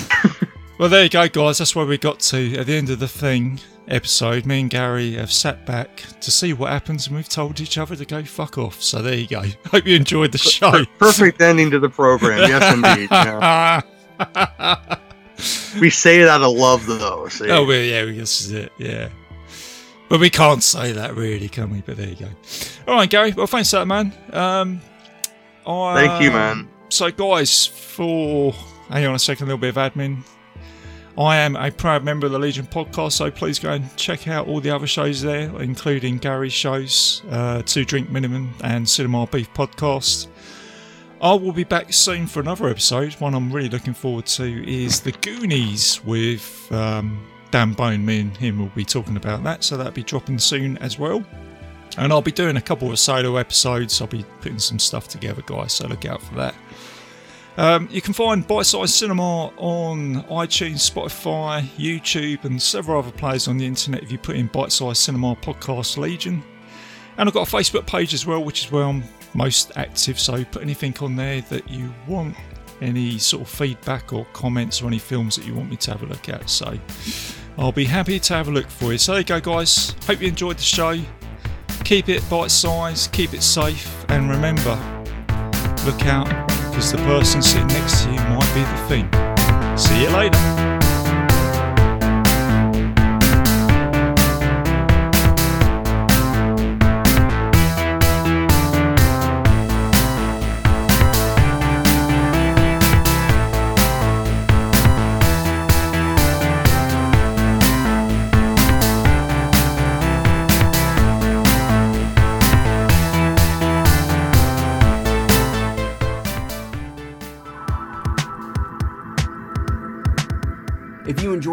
<laughs> well, there you go, guys. That's where we got to at the end of the thing episode. Me and Gary have sat back to see what happens, and we've told each other to go fuck off. So there you go. Hope you enjoyed the show. Perfect ending to the program. Yes, indeed. know. <laughs> We say it out of love, though. See? Oh, well, yeah, this is it. Yeah. But we can't say that really, can we? But there you go. All right, Gary. Well, thanks for that, man. Um, I, Thank you, man. So, guys, for hang on a second, a little bit of admin. I am a proud member of the Legion podcast, so please go and check out all the other shows there, including Gary's shows, uh, Two Drink Minimum, and Cinema Beef podcast. I will be back soon for another episode. One I'm really looking forward to is The Goonies with um, Dan Bone. Me and him will be talking about that, so that'll be dropping soon as well. And I'll be doing a couple of solo episodes. I'll be putting some stuff together, guys, so look out for that. Um, you can find Bite Size Cinema on iTunes, Spotify, YouTube, and several other places on the internet if you put in Bite Size Cinema Podcast Legion. And I've got a Facebook page as well, which is where I'm most active. So put anything on there that you want, any sort of feedback or comments or any films that you want me to have a look at. So I'll be happy to have a look for you. So there you go, guys. Hope you enjoyed the show. Keep it bite size, keep it safe, and remember look out because the person sitting next to you might be the thing. See you later.